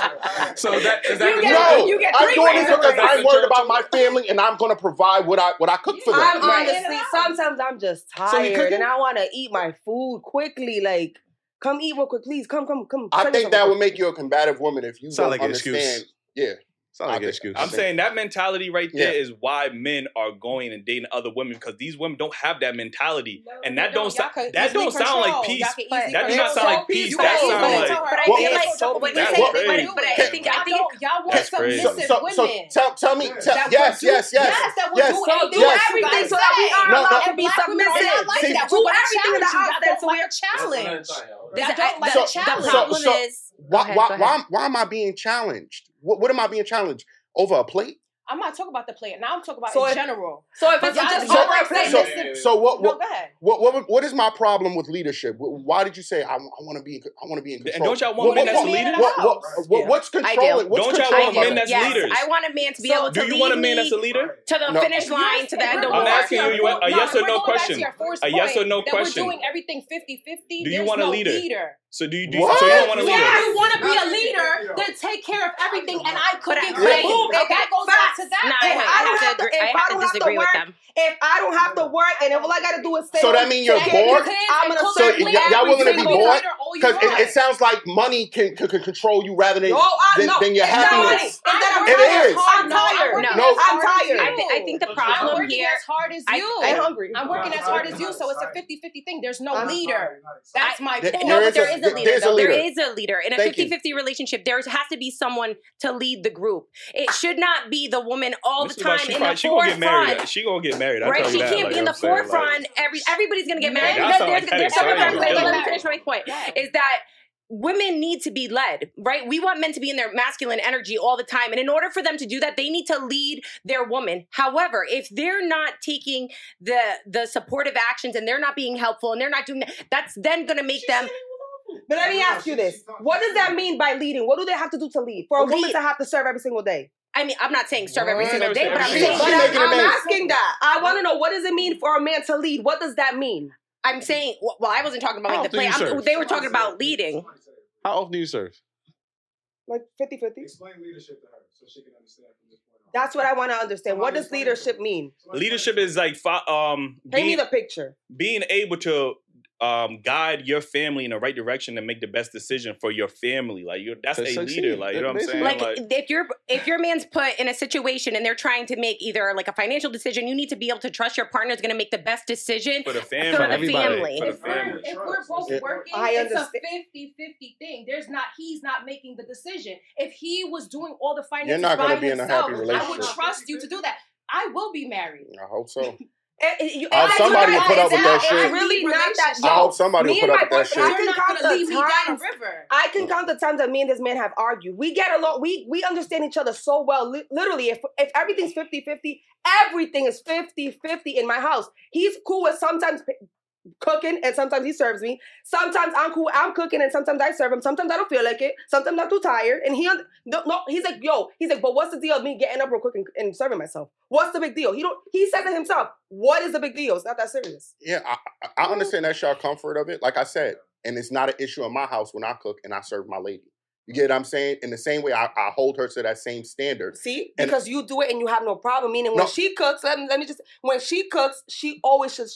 So is that is that You the get- No, you get I'm three doing this plates. because I'm worried about my family, and I'm gonna provide what I what I cook for them. I'm Right. honestly sometimes I'm just So you tired cooking? and I want to eat my food quickly. Like, come eat real quick, please. Come, come, come. I serve think yourself that real would quick. make you a combative woman if you Sound don't like an understand. excuse. Yeah, Sound like I an think- excuse. I'm saying that mentality right there Yeah. is why men are going and dating other women because these women don't have that mentality, No, and that don't Y'all sound that don't sound like peace. Y'all could But easily That does not sound like peace. you That guys sound like- tell But I "Oh, feel like so when you say, crazy. but, but I think I think don't- y'all want That's crazy. submissive So, so women. tell tell me, tell, That yes, yes, yes, yes, that will yes, do So anything do everything so Guys that we are allowed to And be black submissive. not like that. do We're gonna everything in the house Y'all don't so like we're a challenge. This Y'all is- don't like so- a the problem is Why, Go why, why, why am I being challenged? What, what am I being challenged over a plate? I'm not talking about the plate. Now I'm talking about So in if- general. So if it's just just over a plate, So, submissive- so what, No, what, go ahead. what, what, what is my problem with leadership? Why did you say I, I want to be, in, I want to be in And control? don't y'all want What- men what- that's what- leaders? What, what, what, what's I do. controlling? What's Don't y'all controlling want I men do. that's yes, leaders? I want a man to be So able to Do you lead want a man that's a leader? to the No. finish line, to the end of the I'm asking you a- a yes or no question. A A yes or no question. We're doing everything 50-50. Do you want a leader? So do you do what? so you don't want to lead? Yeah, you want to be a leader, then take care of everything. And I couldn't get okay. Okay. That goes back to that. If I, don't have to, if I, don't have to work, them. if I don't have to work, and if all I got to do is say, so that means you're bored. I'm gonna so y- y'all willing to be bored because it, it, sounds like money can, can, can control you rather than uh, than, no, than your happiness. No, it is. I'm tired. No, I'm tired. I, I think the problem here is here. As hard as you, I, am hungry. I'm working as hard as you, so it's a 50-50 thing. There's no leader. That's my point. No, there is is a leader. A leader. There is a leader. In a 50-50 relationship, there has to be someone to lead the group. It should not be the woman all this the time in the forefront. Gonna get married. She gonna get married. I right? She can't like, be in the forefront. Like, every everybody's gonna get married. Like, there's, like there's, there's, let me finish my point. Is that women need to be led, right? We want men to be in their masculine energy all the time. And in order for them to do that, they need to lead their woman. However, if they're not taking the the supportive actions and they're not being helpful and they're not doing that, that's then going to make them but let me ask you this: What does that mean by leading? What do they have to do to lead for a woman to have to serve every single day? I mean, I'm not saying serve every single but I'm, saying, day. but I'm, I'm asking that. I want to know what does it mean for a man to lead? What does that mean? I'm saying, well, I wasn't talking about like the play. I'm, they were talking about leading. How often do you serve? Like 50-50? Explain leadership to her so she can understand. That's what I want to understand. What does leadership mean? Leadership is like um Paint me the picture. being able to um, guide your family in the right direction and make the best decision for your family. Like you're, that's a succeed. leader. Like you know what I'm saying. Like, like, if your if your man's put in a situation and they're trying to make either like a financial decision, you need to be able to trust your partner is going to make the best decision for the family. For, for the family. For the family. If, we're, if we're both working, it's a 50-50 thing. There's not he's not making the decision. If he was doing all the finances you're not by be himself, in a happy relationship. I would trust you to do that. I will be married. I hope so. I hope somebody will put up with that shit. Really not that I hope somebody will put up with that shit. I can count the times. I can count the times that me and this man have argued. We get along. We we understand each other so well. Literally, if if everything's 50-50, everything is 50-50 in my house. He's cool with sometimes cooking and sometimes he serves me. Sometimes I'm cool, I'm cooking and sometimes I serve him. Sometimes I don't feel like it. Sometimes I'm too tired. And he no, no he's like, yo, he's like, but what's the deal of me getting up real quick and, and serving myself? What's the big deal? He don't he said to himself, what is the big deal? It's not that serious. Yeah, I, I understand that y'all comfort of it. Like I said, and it's not an issue in my house when I cook and I serve my lady. You get what I'm saying? In the same way, I, I hold her to that same standard. See, and because you do it and you have no problem. Meaning, when no. she cooks, let me, let me, just when she cooks, she always should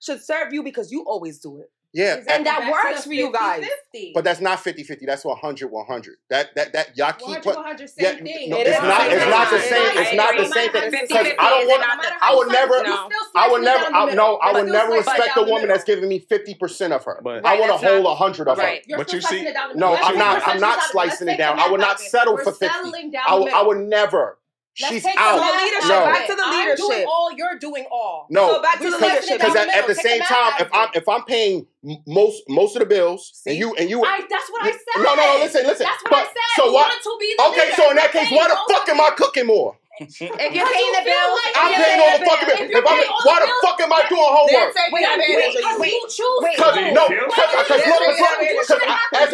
should serve you because you always do it. Yeah. And, and that works for 50, you guys. 50. But that's not 50 50. That's 100 100. That, that, that, y'all keep put, 100 yeah, no, it it's, not, it's not the same. It's not the same thing. Because I don't want, I would never, I would never, no, I would never respect a woman that's giving me 50% of her. I want a whole 100 of her. But you see, no, I'm not, I'm not slicing it down. I would not settle for 50. I would never. Let's She's take out. the leadership. No. Back to the leadership. I'm doing all, you're doing all. No, so back to the leadership. Because at, at, the take same time, if I'm if I'm paying most most of the bills, See? and you and you, I, that's what I said. No, no, no listen, listen. That's what but, I said. So why? To be the okay, leader. so in that case, why the fuck am I cooking more? if you're paying the bill, like I'm paying all the fucking bills. If I'm, why the fuck am I doing homework? Wait, wait, because you choose. Because no, because because look, because as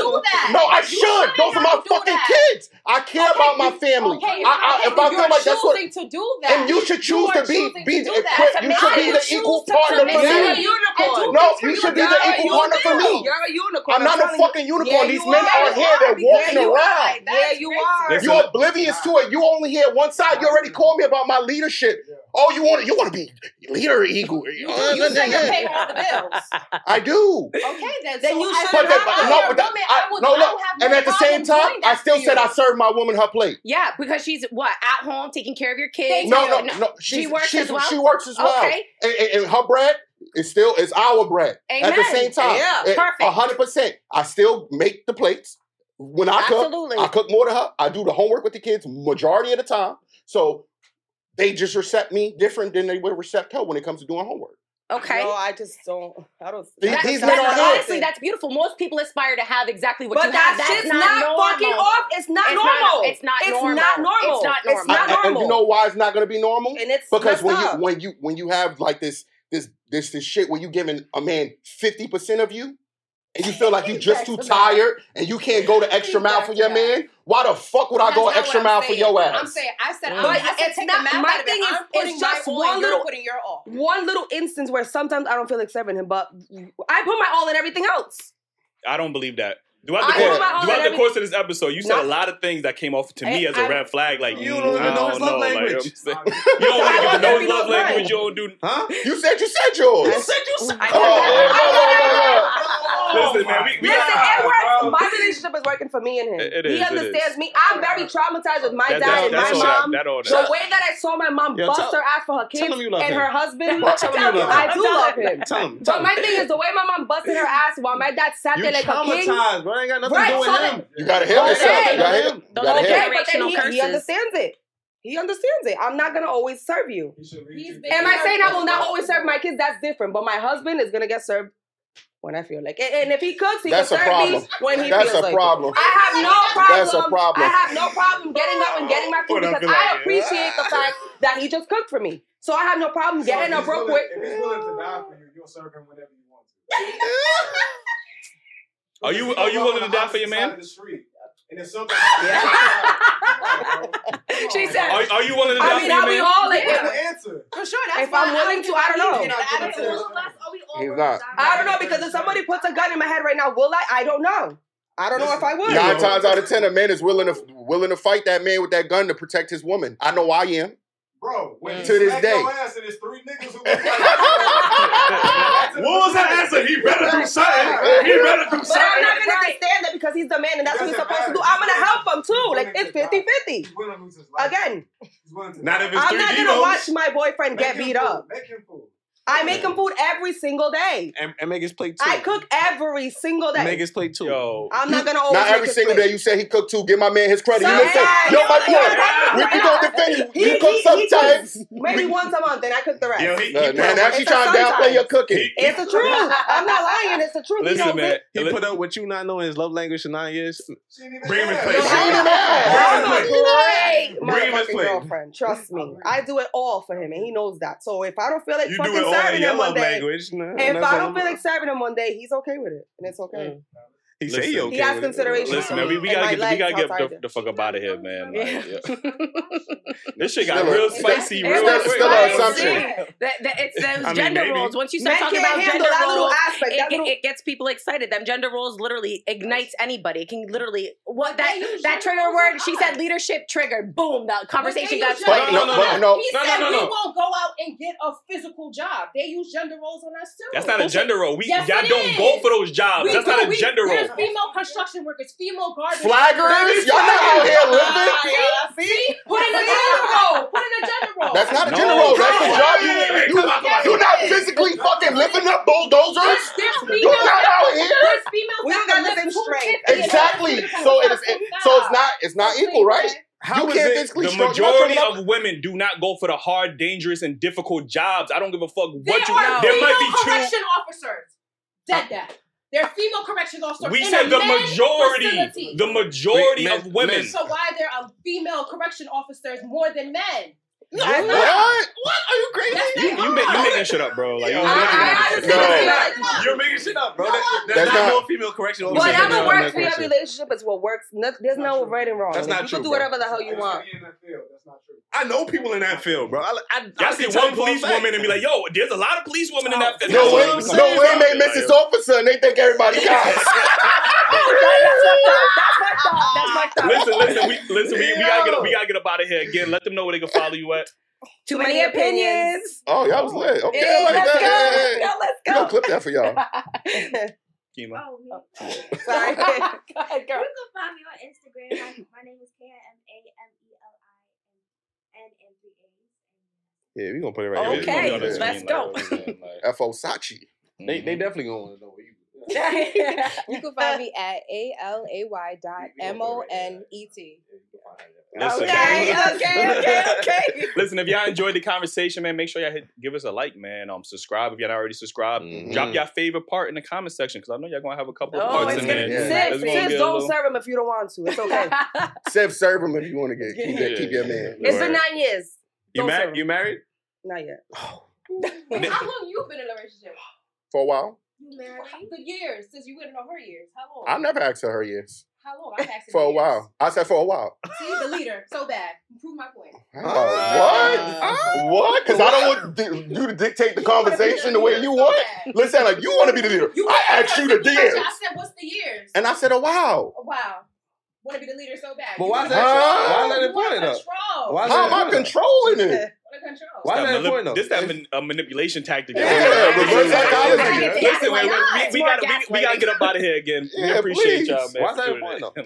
no, I should. Those are my fucking kids. I care about my family. If I feel like that's what, and you should choose to be be equipped. You should be the equal partner for me. No, you should be the equal partner for me. You're a unicorn. I'm not a fucking unicorn. These men are here. They're walking around. Yeah, you are. You're oblivious to it. You only hear one side. You're already called me about my leadership. Oh, you want to, you want to be leader eagle? You, you say you pay all the bills. I do. Okay, then. Then so you should. But, that, no, but woman, I, I would, no, look. No, and at the same time, I still said I served my woman her plate. Yeah, because she's what at home taking care of your kids. No, no, no. no. She works she's, as well. She works as well. Okay, and, and, and her bread. It's still it's our bread. Amen. At the same time, yeah, perfect. hundred percent. I still make the plates when I Absolutely. cook. I cook more to her. I do the homework with the kids majority of the time. So they just accept me different than they would accept her when it comes to doing homework. Okay. No, I just don't. I don't. These, honestly, that's beautiful. Most people aspire to have exactly what but you that have. But that shit's not, fucking off. It's not it's normal. Not, it's not it's normal. Not normal. It's not normal. It's not normal. I, and, and you know why it's not going to be normal? And it's because when up. you when you when you have like this this this this shit where you giving a man fifty percent of you, and you feel like you're just too tired and you can't go the extra mile for your man, why the fuck would I go an extra what I'm mile for your ass? I'm saying I said But I'm, I said it's take not- the mouth my out of it. thing is- I'm it's just my one little- putting your all. One little instance where sometimes I don't feel like serving him, but I put my all in everything else. I don't believe that. Throughout the, course, throughout the course of this episode, you said a lot of things that came off to me as a red flag. Like you don't even know his love language. You don't know his love language. You don't do. Huh? You said you said yours. You said you said. Listen, man, we, we Listen, it works. My relationship is working for me and him. It, he understands me. I'm very traumatized with my that, dad that, and my mom. That, the way that I saw my mom bust tell, her ass for her kids and her husband. I do love him. But my thing is the way my mom busted her ass while my dad sat there like a king. I ain't got nothing right, to do with so him. You gotta help okay. yourself. You gotta gotta okay, but then he, he understands it. He understands it. I'm not gonna always serve you. Am I saying I will not always serve my kids? That's different. But my husband is gonna get served when I feel like it. And if he cooks, he That's can serve me when he That's feels like problem. it. I have no problem. That's a problem. I have no problem getting up and getting my food because I appreciate the fact that he just cooked for me. So I have no problem getting so up real quick. If he's willing to die for you, you'll serve him whenever you want to. Are you are you willing to die for your man? And something she said, are, are you willing to die for your man? I mean, all answer. For sure. That's if I'm willing to, I don't know. He's not. I don't know because if somebody puts a gun in my head right now, will I? I don't know. I don't Listen, know if I would. Nine times out of ten, a man is willing to willing to fight that man with that gun to protect his woman. I know I am. Bro, when mm. to this day. What was that answer? He better do something. He better do something. But I'm not gonna that because he's the man and that's, what he's supposed to do. I'm gonna help him too. Like it's 50-50. Again. Not if it's I'm not gonna watch my boyfriend get beat up. Make him fool. I make him food every single day. And, and make his plate too. I cook every single day. Make his plate too. Yo. I'm not gonna always. Not every single day. You say he cooked too. Give my man his credit. Son, you know what I'm saying? Yo, my boy. We, we going to defend you. He, he cooks sometimes. He maybe once a month, and I cook the rest. Yo, he, he, uh, man, now she trying to downplay your cooking. It's the truth. I'm not lying. It's the truth. Listen, he man. He put up with you not knowing his love language for nine years. Bring him his plate. Bring him his plate. Girlfriend, trust me. I do it all for him, and he knows that. So if I don't feel it, fucking serving him one day. Language. No, if I don't feel like serving him one day, he's okay with it, and it's okay. Mm. He Listen, he, okay he has consideration. Listen, man, we, we gotta get we gotta get the, the, fuck up out of here, man. Like, yeah. this shit got real spicy. Real still, still an assumption. It's those I gender roles. Once you start talking about gender roles, aspect, it, little... it, gets people excited. Them gender roles literally ignites anybody. It can literally what that yeah, that trigger word? She said leadership triggered. Boom, the conversation got started. No, no, no, no. He no, said no, no, we won't go out and get a physical job. They use gender roles on us too. That's not a gender role. We yes, y'all don't is. go for those jobs. We, That's not we, a gender role. Female construction workers, female gardeners, flaggers. Y'all not out here living. See, put in a gender role. Put in a gender role. That's not a gender role. That's the job you. You're not physically fucking lifting up bulldozers. You're not out here. There's females that straight. Exactly. So so it's not it's not equal, right? How you is it the majority of women do not go for the hard, dangerous, and difficult jobs? I don't give a fuck what you. Are there might be correction two officers. Dead that. They're female correction officers. We said the majority, the majority of women. Men. So why there are female correction officers more than men? No, what? Not. What? Are you crazy? Yes, you, you, make, you making shit up, bro. Like, you're, making, no. you're making shit up, bro. No, that's, that's, not, no female correction. Whatever no, works for your relationship is what works. No, there's that's no true. right and wrong. That's not you true. You can do whatever the hell you want. That's not true. I know people in that field, bro. I, I, I see one police woman and be like, "Yo, there's a lot of police women in that field." No, no way, no way, they miss this officer and they think everybody guys. Listen, listen, we listen. We, we gotta get up, we gotta get up out of here again. Let them know where they can follow you at. Too many, opinions. Oh, y'all was lit. Okay, yeah, let's. Go. let's go. Let's go. clip that for y'all. Kima. Oh, me. Oh, sorry. Go ahead, girl. You can find me on Instagram. My, my name is K M A M E three A's. Yeah, we gonna put it right okay. here. Okay, let's go. Like, Fosachi. They they mm-hmm. definitely gonna want to know where you you can find me at a l a y dot m o n e t. Listen, okay, okay, okay, okay. Listen, if y'all enjoyed the conversation, man, make sure y'all hit, give us a like, man. Um, subscribe if y'all not already subscribed. Mm-hmm. Drop your favorite part in the comment section because I know y'all gonna have a couple of oh, parts oh, in there. Yeah. Sip, don't little... serve him if you don't want to. It's okay. Sip, serve him if you want to get keep, yeah. keep your man. It's been nine years. Don't you married? You married? Not yet. How long you been in a relationship? For a while. You? The years, since you wouldn't know her years. How long? I've never asked her her years. How long? I've asked for a years. while. I said for a while. See, the leader, so bad. Prove my point. Oh, what? Uh, what? Because I don't want you to dictate the you conversation the, the, way you so want. Bad. Listen, like you want to be the leader. You I asked you the years. I said, "What's the years?" And I said, "A while." A while. Want to be the leader so bad. But why is that? Why let it put it up? Why How am I controlling it? This that manip- important though? This that man, a manipulation tactic. Yeah, reverse psychology. Listen, Why we, we, we, gotta, we, we gotta get up out of here again. we appreciate please. y'all, man. Why is for that tuning important though?